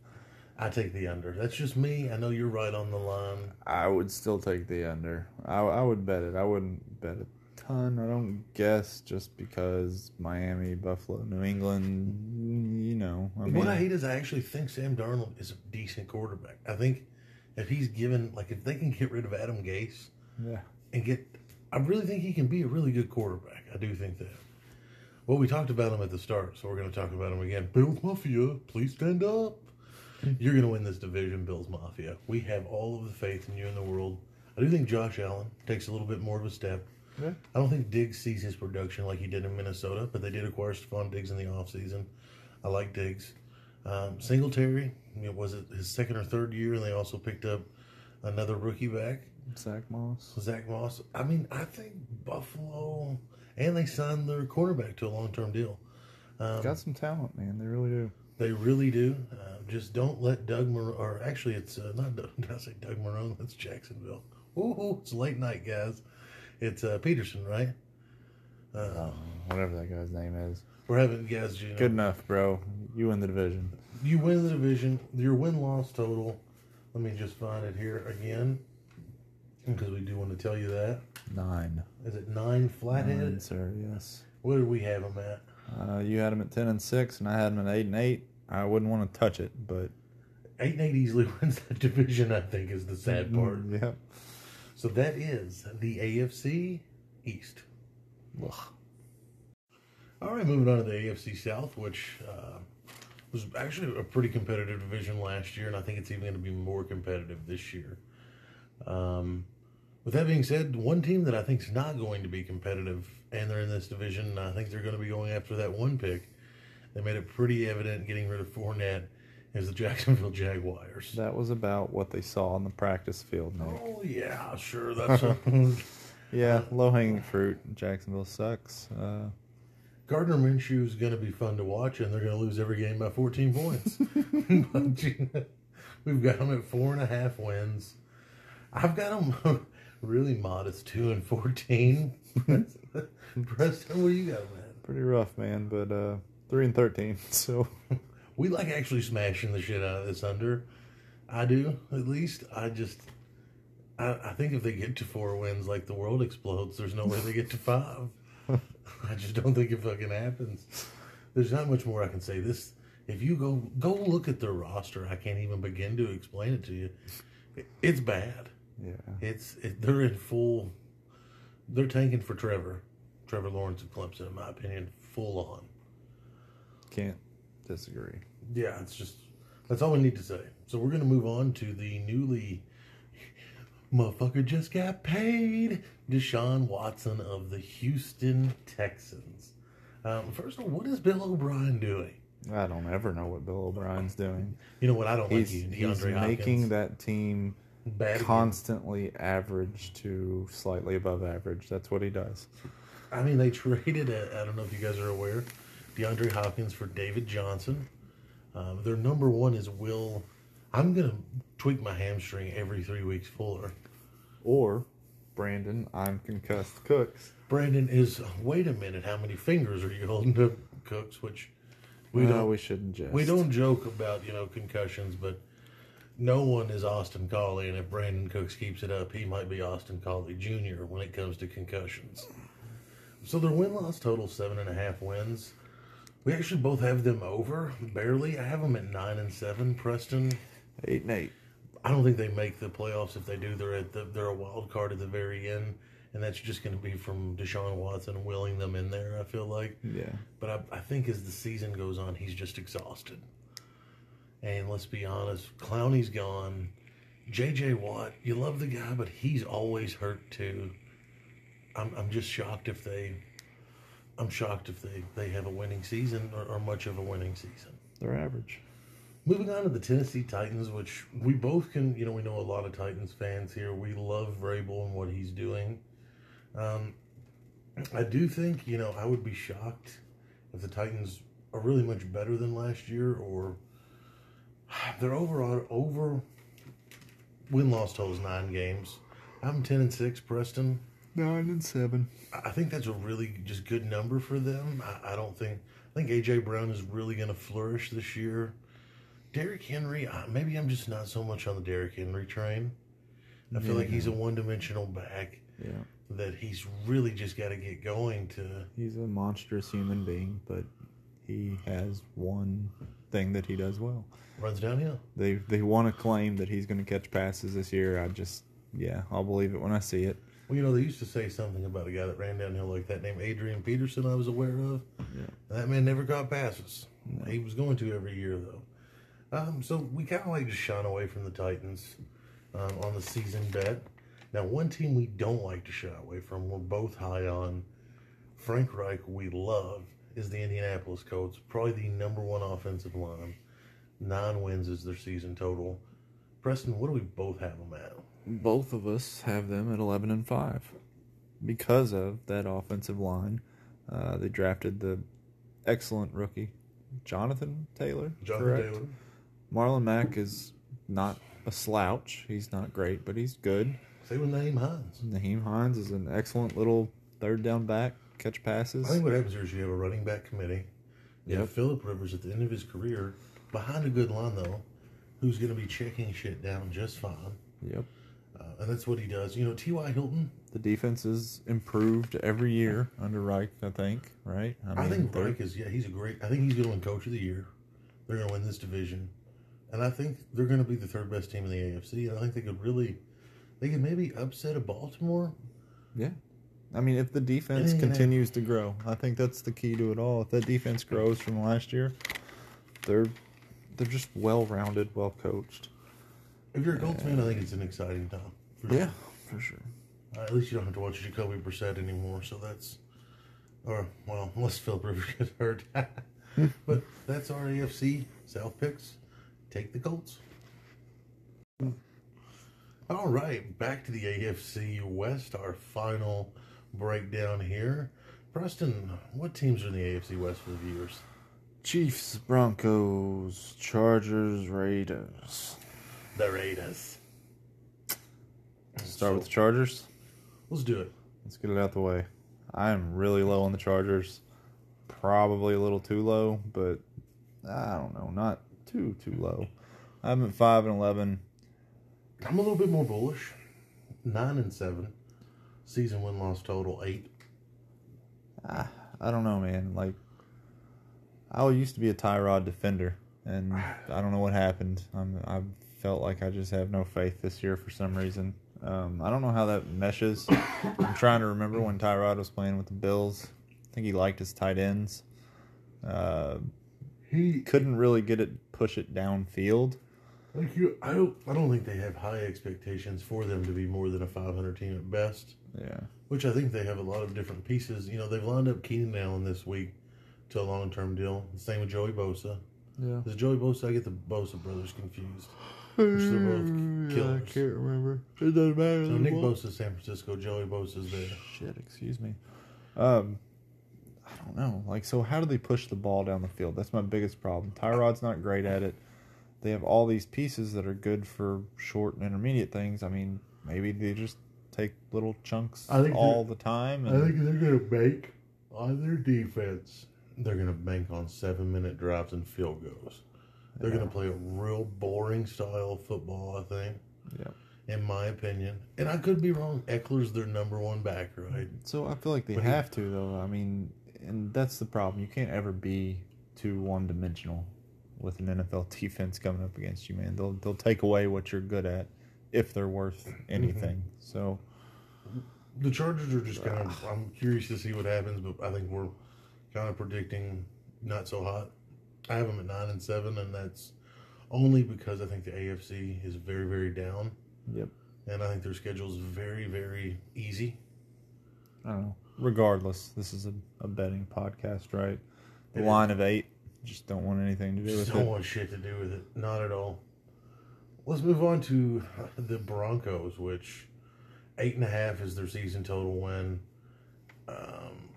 I take the under. That's just me. I know you're right on the line. I would still take the under. I, I would bet it. I wouldn't bet a ton. I don't guess just because Miami, Buffalo, New England. You know, I mean, what I hate is I actually think Sam Darnold is a decent quarterback. I think if he's given, like, if they can get rid of Adam Gase yeah, and get, I really think he can be a really good quarterback. I do think that. Well, we talked about him at the start, so we're going to talk about him again. Bills Mafia, please stand up. You're going to win this division, Bills Mafia. We have all of the faith in you in the world. I do think Josh Allen takes a little bit more of a step. yeah. I don't think Diggs sees his production like he did in Minnesota, but they did acquire Stefon Diggs in the offseason. I like Diggs. Um, Singletary, you know, was it his second or third year, and they also picked up another rookie back, Zach Moss. Zach Moss. I mean, I think Buffalo, and they signed their cornerback to a long term deal. Um, Got some talent, man. They really do. they really do. Uh, just don't let Doug Mar- or actually, it's uh, not Doug. Did I say Doug Marrone? That's Jacksonville. Ooh, it's late night, guys. It's uh, Peterson, right? Uh, Whatever that guy's name is. We're having guys. You know, Good enough, bro. You win the division. You win the division. Your win loss total. Let me just find it here again, because we do want to tell you that. Nine. Is it nine flathead? Nine, sir. Yes. Where do we have them at? Uh, you had them at ten and six, and I had them at eight and eight. I wouldn't want to touch it, but Eight and eight easily wins that division. I think is the sad part. Mm, Yep. So that is the AFC East. Ugh. All right, moving on to the AFC South, which uh, was actually a pretty competitive division last year, and I think it's even going to be more competitive this year. Um, with that being said, one team that I think is not going to be competitive, and they're in this division, and I think they're going to be going after that one pick. They made it pretty evident getting rid of Fournette is the Jacksonville Jaguars. That was about what they saw on the practice field, Nick. Oh yeah, sure. That's Yeah, low hanging fruit. Jacksonville sucks. Uh, Gardner Minshew is going to be fun to watch, and they're going to lose every game by 14 points. but, you know, we've got them at four and a half wins. I've got them really modest, two and 14. Preston, what do you got at? pretty rough, man. But uh, three and thirteen. So We like actually smashing the shit out of this under. I do, at least. I just, I, I think if they get to four wins, like the world explodes. There's no way they get to five. I just don't think it fucking happens. There's not much more I can say. This, if you go go look at their roster, I can't even begin to explain it to you. It's bad. yeah, It's it, they're in full. They're tanking for Trevor, Trevor Lawrence of Clemson, in my opinion, full on. can't disagree. Yeah, it's just that's all we need to say. So we're gonna move on to the newly motherfucker just got paid Deshaun Watson of the Houston Texans. Um, first of all, what is Bill O'Brien doing? I don't ever know what Bill O'Brien's doing. You know what? I don't He's, like you, he's DeAndre making that team Bad again. constantly average to slightly above average. That's what he does. I mean, they traded. uh, I don't know if you guys are aware, DeAndre Hopkins for David Johnson. Um, their number one is Will. I'm gonna tweak my hamstring every three weeks. Fuller. Or Brandin, I'm concussed Cooks. Brandin is. Wait a minute. How many fingers are you holding up, Cooks? Which we We don't. we shouldn't jest. we don't joke about you know concussions, but no one is Austin Collie, and if Brandin Cooks keeps it up, he might be Austin Collie Jr. when it comes to concussions. So their win loss total seven and a half wins. We actually both have them over barely. I have them at nine and seven. Preston. eight and eight. I don't think they make the playoffs. If they do, they're at the, they're a wild card at the very end, and that's just going to be from Deshaun Watson willing them in there. I feel like. Yeah. But I, I think as the season goes on, he's just exhausted. And let's be honest, Clowney's gone. J.J. Watt, you love the guy, but he's always hurt too. I'm, I'm just shocked if they, I'm shocked if they, they have a winning season or, or much of a winning season. They're average. Moving on to the Tennessee Titans, which we both can, you know, we know a lot of Titans fans here. We love Vrabel and what he's doing. Um, I do think, you know, I would be shocked if the Titans are really much better than last year or their overall over win loss total is nine games. I'm ten and six, Preston. Nine and seven. I think that's a really just good number for them. I, I don't think I think AJ Brown is really going to flourish this year. Derrick Henry, uh, maybe I'm just not so much on the Derrick Henry train. I feel like he's a one-dimensional back Yeah. that he's really just got to get going to. He's a monstrous human being, but he has one thing that he does well. Runs downhill. They they want to claim that he's going to catch passes this year. I just yeah, I'll believe it when I see it. Well, you know, they used to say something about a guy that ran downhill like that named Adrian Peterson. I was aware of. Yeah. That man never caught passes. He was going to every year though. Um, so we kind of like to shine away from the Titans um, on the season bet. Now, one team we don't like to shy away from, we're both high on. Frank Reich, we love, is the Indianapolis Colts. Probably the number one offensive line. Nine wins is their season total. Preston, what do we both have them at? Both of us have them at eleven and five because of that offensive line. Uh, they drafted the excellent rookie Jonathan Taylor. Jonathan correct? Taylor. Marlon Mack is not a slouch. He's not great, but he's good. Same with Nyheim Hines. Nyheim Hines is an excellent little third down back, catch passes. I think what happens here is you have a running back committee. You have Philip Rivers at the end of his career, behind a good line though, who's going to be checking shit down just fine, Yep. uh, and that's what he does. You know, T.Y. Hilton. The defense is improved every year under Reich, I think, right? I, think they're- Reich is yeah, he's a great. I think he's going to win Coach of the Year. They're going to win this division, and I think they're going to be the third best team in the AFC. I think they could really, they could maybe upset a Baltimore. Yeah. I mean, if the defense Yeah. continues to grow, I think that's the key to it all. If that defense grows from last year, they're they're just well rounded, well coached. If you're a Colts fan, I think it's an exciting time. For sure. for sure. Uh, at least you don't have to watch Jacoby Brissett anymore, so that's, or well, unless Philip Rivers gets hurt. but that's our AFC South picks. Take the Colts. All right, back to the AFC West. Our final breakdown here. Preston, what teams are in the AFC West for the viewers? Chiefs, Broncos, Chargers, Raiders. The Raiders. Start with the Chargers. Let's do it. Let's get it out the way. I am really low on the Chargers. Probably a little too low, but I don't know, not too too low. I'm at five and eleven. I'm a little bit more bullish. Nine and seven. Season win loss total eight. Ah, I don't know, man. Like, I used to be a Tyrod defender, and I don't know what happened. I'm, I felt like I just have no faith this year for some reason. Um, I don't know how that meshes. I'm trying to remember when Tyrod was playing with the Bills. I think he liked his tight ends. Uh, He couldn't really get it, push it downfield. like you. I don't. I don't think they have high expectations for them to be more than a 500 team at best. Yeah, Which I think they have a lot of different pieces. You know, they've lined up Keenan Allen this week to a long term deal. The same with Joey Bosa. yeah. Is Joey Bosa? I get the Bosa brothers confused. Which they're both killers. I can't remember. It doesn't matter. So Nick. Bosa's San Francisco. Joey Bosa's there. Shit, excuse me. Um, don't know. Like, so how do they push the ball down the field? That's my biggest problem. Tyrod's not great at it. They have all these pieces that are good for short and intermediate things. I mean, maybe they just take little chunks all the time. And, I think they're going to bank on their defense. They're going to bank on seven minute drives and field goals. They're Yeah. going to play a real boring style of football, I think, yeah. in my opinion. And I could be wrong. Ekeler's their number one back, right? So I feel like they But he- have to, though. I mean, and that's the problem. You can't ever be too one dimensional with an NFL defense coming up against you, man. They'll they'll take away what you're good at if they're worth mm-hmm. anything. So The Chargers are just kind of. I'm curious to see what happens, but I think we're kind of predicting not so hot. I have them at nine and seven, and that's only because I think the AFC is very, very down, yep. and I think their schedule is very, very easy. I don't know. Regardless, this is a, a betting podcast, right? The It line of eight. Just don't want anything to do Just with don't it. want shit to do with it, not at all. Let's move on to the Broncos, which eight and a half is their season total win. Um,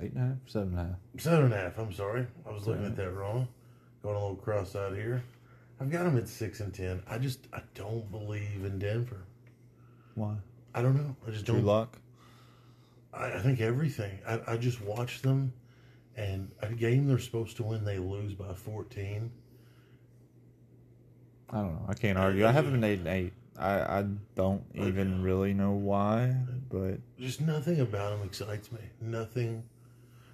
Eight and a half, seven and a half. Seven and a half. I'm sorry, I was looking at that wrong. Going a little cross-eyed here. I've got them at six and ten. I just I don't believe in Denver. Why? I don't know. I just Drew don't. Lock. I, I think everything. I, I just watch them, and a game they're supposed to win, they lose by fourteen. I don't know. I can't argue. I haven't been eight and eight. I, I don't even really know why, but Just nothing about them excites me. Nothing.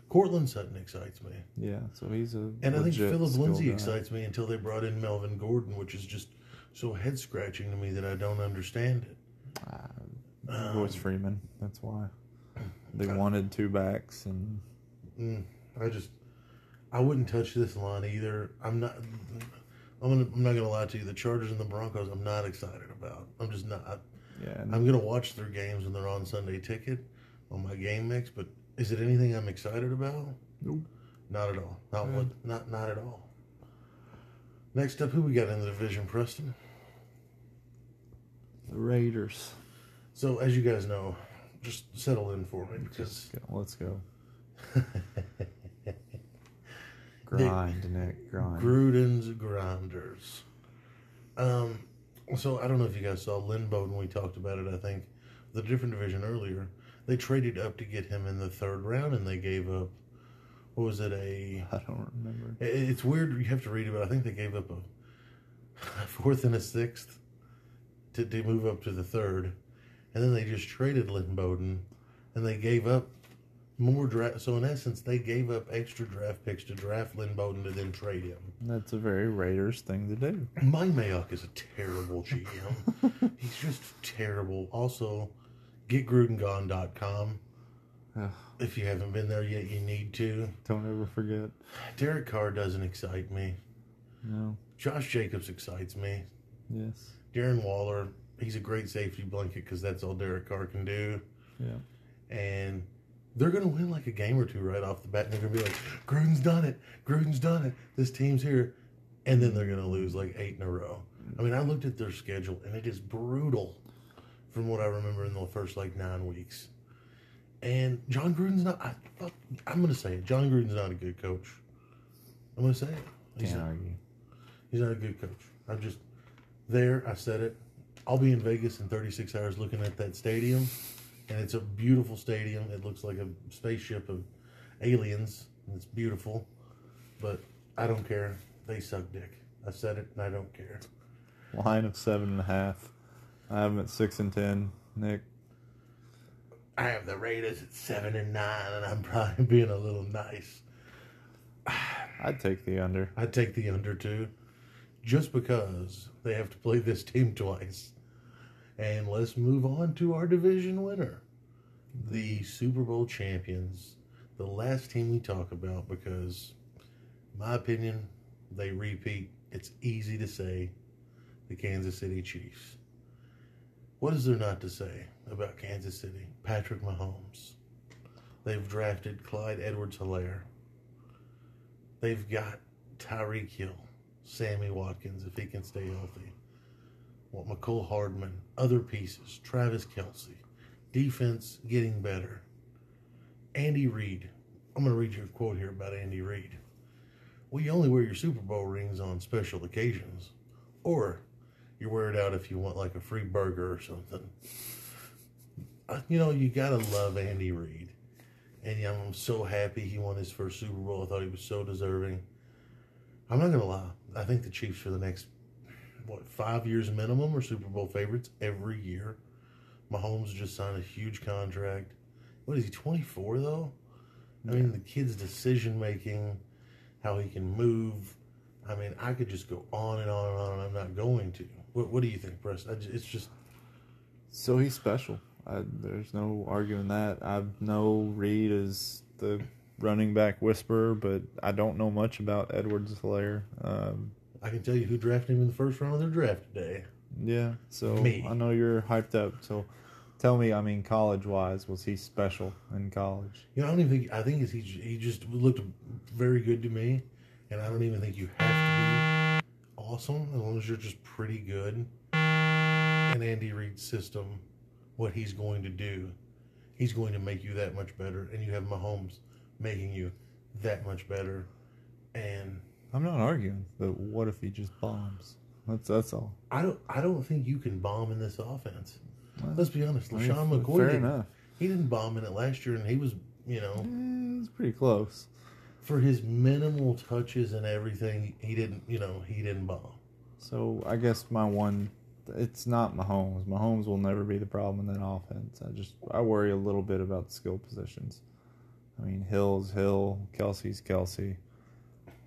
Courtland Sutton excites me, yeah. So he's a and I think Phillip Lindsay guy. excites me until they brought in Melvin Gordon, which is just so head scratching to me that I don't understand it. Uh, Royce Freeman. That's why they wanted two backs, and Mm, I just, I wouldn't touch this line either. I'm not. I'm gonna. I'm not gonna lie to you. The Chargers and the Broncos. I'm not excited about. I'm just not. I, yeah, I'm gonna watch their games when they're on Sunday Ticket on my game mix. But is it anything I'm excited about? Nope. Not at all. Not Yeah. what. Not not at all. Next up, who we got in the division, Preston? the Raiders. So as you guys know, just settle in for me because Go- Let's go. Grind, Nick. Grind. Gruden's Grinders. Um, so I don't know if you guys saw Lynn Bowden. We talked about it. I think the different division earlier. They traded up to get him in the third round, and they gave up. What was it? A. I don't remember. It's weird. You have to read about. I think they gave up a, a fourth and a sixth to, to move up to the third, and then they just traded Lynn Bowden, and they gave up more draft. So in essence, they gave up extra draft picks to draft Lynn Bowden to then trade him. That's a very Raiders thing to do. Mike Mayock is a terrible GM. He's just terrible. Also, getgrudengone.com. Ugh, If you haven't been there yet, you need to. don't ever forget. Derek Carr doesn't excite me. No. Josh Jacobs excites me. Yes. Darren Waller, he's a great safety blanket because that's all Derek Carr can do. Yeah. And they're going to win like a game or two right off the bat. And they're going to be like, Gruden's done it. Gruden's done it. This team's here. And then they're going to lose like eight in a row. I mean, I looked at their schedule and it is brutal from what I remember in the first like nine weeks. And Jon Gruden's not, I, I'm going to say it. Jon Gruden's not a good coach. I'm going to say it. He's Can't not, argue. he's not a good coach. I'm just there. I said it. I'll be in Vegas in 36 hours looking at that stadium. And it's a beautiful stadium. It looks like a spaceship of aliens. And it's beautiful. But I don't care. They suck dick. I said it and I don't care. Line of seven and a half. I have them at six and ten. Nick. I have the Raiders at 7 and 9, and I'm probably being a little nice. I'd take the under. I'd take the under too, just because they have to play this team twice. And let's move on to our division winner, the Super Bowl champions, the last team we talk about because, my opinion, they repeat. It's easy to say the Kansas City Chiefs. What is there not to say about Kansas City? Patrick Mahomes. They've drafted Clyde Edwards Helaire. They've got Tyreek Hill, Sammy Watkins, if he can stay healthy. What Mecole Hardman, other pieces, Travis Kelce, defense getting better. Andy Reid. I'm going to read you a quote here about Andy Reid. Well, you only wear your Super Bowl rings on special occasions, or you wear it out if you want like a free burger or something. Uh, You know, you got to love Andy Reid. And I'm so happy he won his first Super Bowl. I thought he was so deserving. I'm not going to lie. I think the Chiefs for the next, what, five years minimum are Super Bowl favorites every year. Mahomes just signed a huge contract. What is he, 24 though? I mean, the kid's decision making, how he can move. I mean, I could just go on and on and on, and I'm not going to. What, what do you think, Preston? I It's just, So he's special. I, there's no arguing that. I know Reid is the running back whisperer, but I don't know much about Edwards Helaire. Um, I can tell you who drafted him in the first round of their draft today. yeah, so Me. I know you're hyped up. So tell me, I mean, college wise, was he special in college? You know, I don't even think. I think he he just looked very good to me, and I don't even think you have to be awesome as long as you're just pretty good. And Andy Reid's system, what he's going to do, he's going to make you that much better, and you have Mahomes making you that much better. And I'm not arguing, but what if he just bombs? That's that's all. I don't I don't think you can bomb in this offense. Well, Let's be honest. I mean, LeSean McCoy fair didn't, enough. he didn't bomb in it last year, and he was you know. Eh, it's pretty close. for his minimal touches and everything, he didn't, you know, he didn't bomb. So I guess my one, it's not Mahomes. Mahomes will never be the problem in that offense. I just I worry a little bit about skill positions. I mean, Hill's Hill, Kelce's Kelce.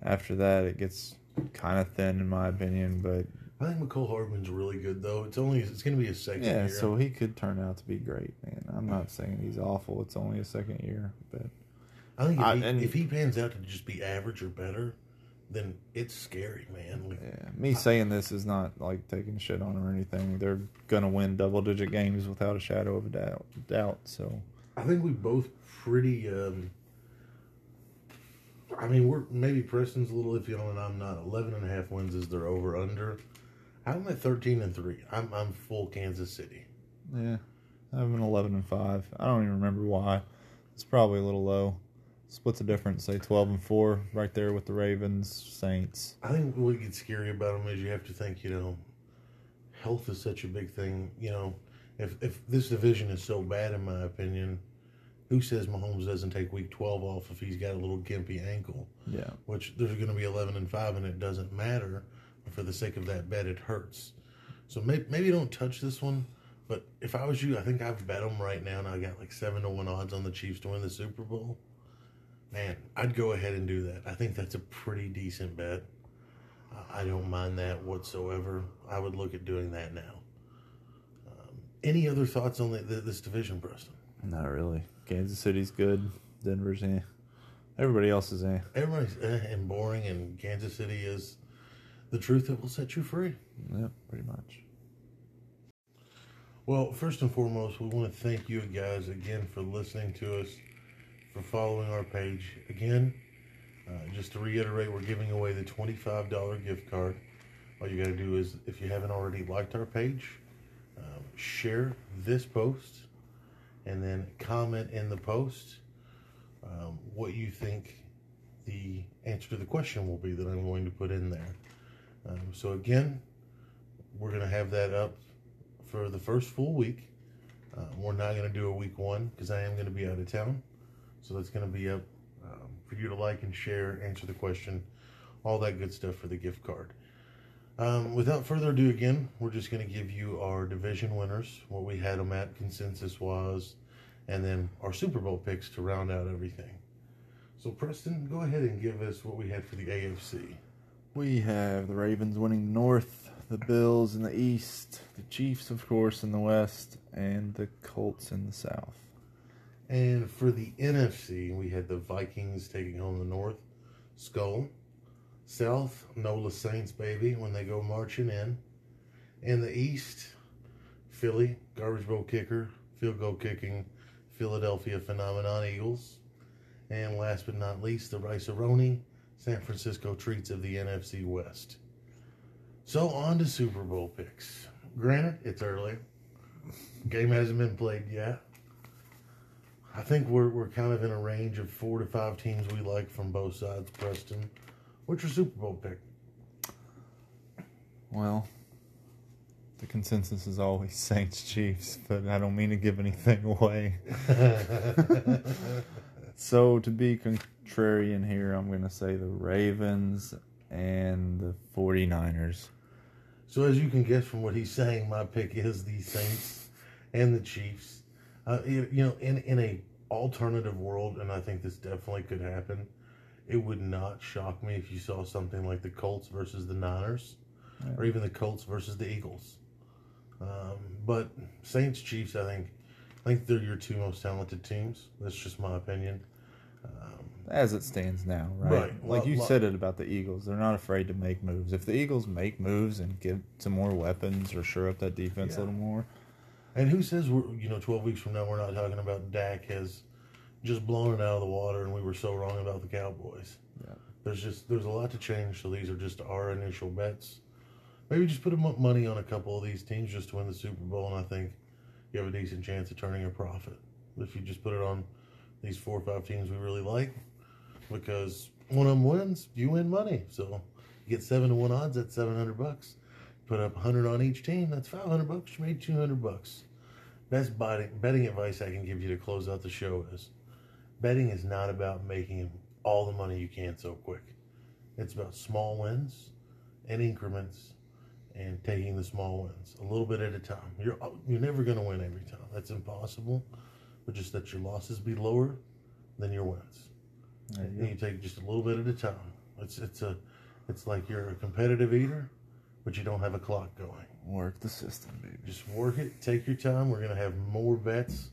After that, it gets kind of thin in my opinion. But I think Mecole Hardman's really good though. It's only it's going to be a second yeah, year. so he could turn out to be great. Man, I'm not saying he's awful. It's only a second year, but I think if, I- he, and- if he pans out to just be average or better, then it's scary, man. Like, yeah, me saying this is not like taking shit on or anything. They're gonna win double digit games without a shadow of a doubt. Doubt. So. I think we both pretty. um I mean, we're maybe Preston's a little iffy on it. I'm not. 11 and a half wins is their over under. I'm at 13 and three. I'm I'm full Kansas City. Yeah, I'm an eleven and five. I don't even remember why. It's probably a little low. Splits the difference, say twelve and four, right there with the Ravens, Saints. I think what gets scary about them is you have to think, you know, health is such a big thing. You know, if if this division is so bad, in my opinion, who says Mahomes doesn't take Week 12 off if he's got a little gimpy ankle? Yeah, Which there's going to be 11 and five, and it doesn't matter. But for the sake of that bet, it hurts. So maybe maybe don't touch this one. But if I was you, I think I've bet them right now, and I got like seven to one odds on the Chiefs to win the Super Bowl. Man, I'd go ahead and do that. I think that's a pretty decent bet. I- I don't mind that whatsoever. I would look at doing that now. Um, any other thoughts on the, the, this division, Preston? Not really. Kansas City's good. Denver's eh. Everybody else is eh. Everybody's eh, and boring, and Kansas City is the truth that will set you free. Yep, pretty much. Well, first and foremost, we want to thank you guys again for listening to us, for following our page. Again, uh, just to reiterate, we're giving away the $25 gift card. All you got to do is, if you haven't already liked our page, um, share this post and then comment in the post um, what you think the answer to the question will be that I'm going to put in there. Um, so, again, we're going to have that up for the first full week. Uh, we're not going to do a week one because I am going to be out of town. So that's going to be up um, for you to like and share, answer the question, all that good stuff for the gift card. Um, without further ado, again, we're just going to give you our division winners, what we had them at consensus was, and then our Super Bowl picks to round out everything. So, Preston, go ahead and give us what we had for the AFC. We have the Ravens winning the North, the Bills in the East, the Chiefs, of course, in the West, and the Colts in the South. And for the NFC, we had the Vikings taking home the North, Skull. South, Nola Saints, baby, when they go marching in. In the East, Philly, garbage bowl kicker, field goal kicking, Philadelphia Phenomenon Eagles. And last but not least, the Rice-A-Roni, San Francisco Treats of the NFC West. So on to Super Bowl picks. Granted, it's early. Game hasn't been played yet. I think we're we're kind of in a range of four to five teams we like from both sides. Preston, what's your Super Bowl pick? Well, the consensus is always Saints Chiefs, but I don't mean to give anything away. so to be contrarian here, I'm going to say the Ravens and the 49ers. So as you can guess from what he's saying, my pick is the Saints and the Chiefs. Uh, you, you know, in in a alternative world, and I think this definitely could happen. It would not shock me if you saw something like the Colts versus the Niners, or even the Colts versus the Eagles. Um, but Saints Chiefs, I think, I think they're your two most talented teams. That's just my opinion. Um, As it stands now, right? Right. Like you said it about the Eagles. They're not afraid to make moves. If the Eagles make moves and get some more weapons or shore up that defense Yeah. a little more, And who says we're you know twelve weeks from now we're not talking about Dak has just blown it out of the water and we were so wrong about the Cowboys. Yeah. There's just there's a lot to change, so these are just our initial bets. Maybe just put money on a couple of these teams just to win the Super Bowl, and I think you have a decent chance of turning a profit if you just put it on these four or five teams we really like. Because one of them wins, you win money. So you get seven to one odds. That's seven hundred bucks. Put up hundred on each team. That's five hundred bucks. You made two hundred bucks. Best betting advice I can give you to close out the show is betting is not about making all the money you can so quick. It's about small wins and increments and taking the small wins a little bit at a time. You're you're never going to win every time. That's impossible. But just that your losses be lower than your wins. you And you take just a little bit at a time. It's it's a it's like you're a competitive eater, but you don't have a clock going. work the system, baby. Just work it. Take your time. We're gonna have more bets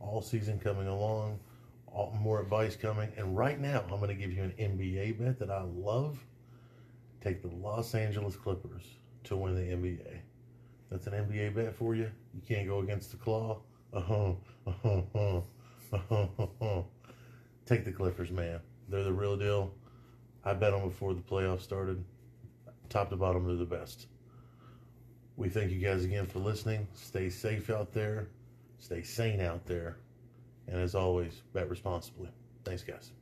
all season coming along. More advice coming. And right now, I'm gonna give you an NBA bet that I love. Take the Los Angeles Clippers to win the NBA. That's an NBA bet for you. You can't go against the claw. Uh huh. Uh huh. Uh huh. Uh huh. Take the Clippers, man. They're the real deal. I bet them before the playoffs started. Top to bottom, they're the best. We thank you guys again for listening. Stay safe out there. Stay sane out there. And as always, bet responsibly. Thanks, guys.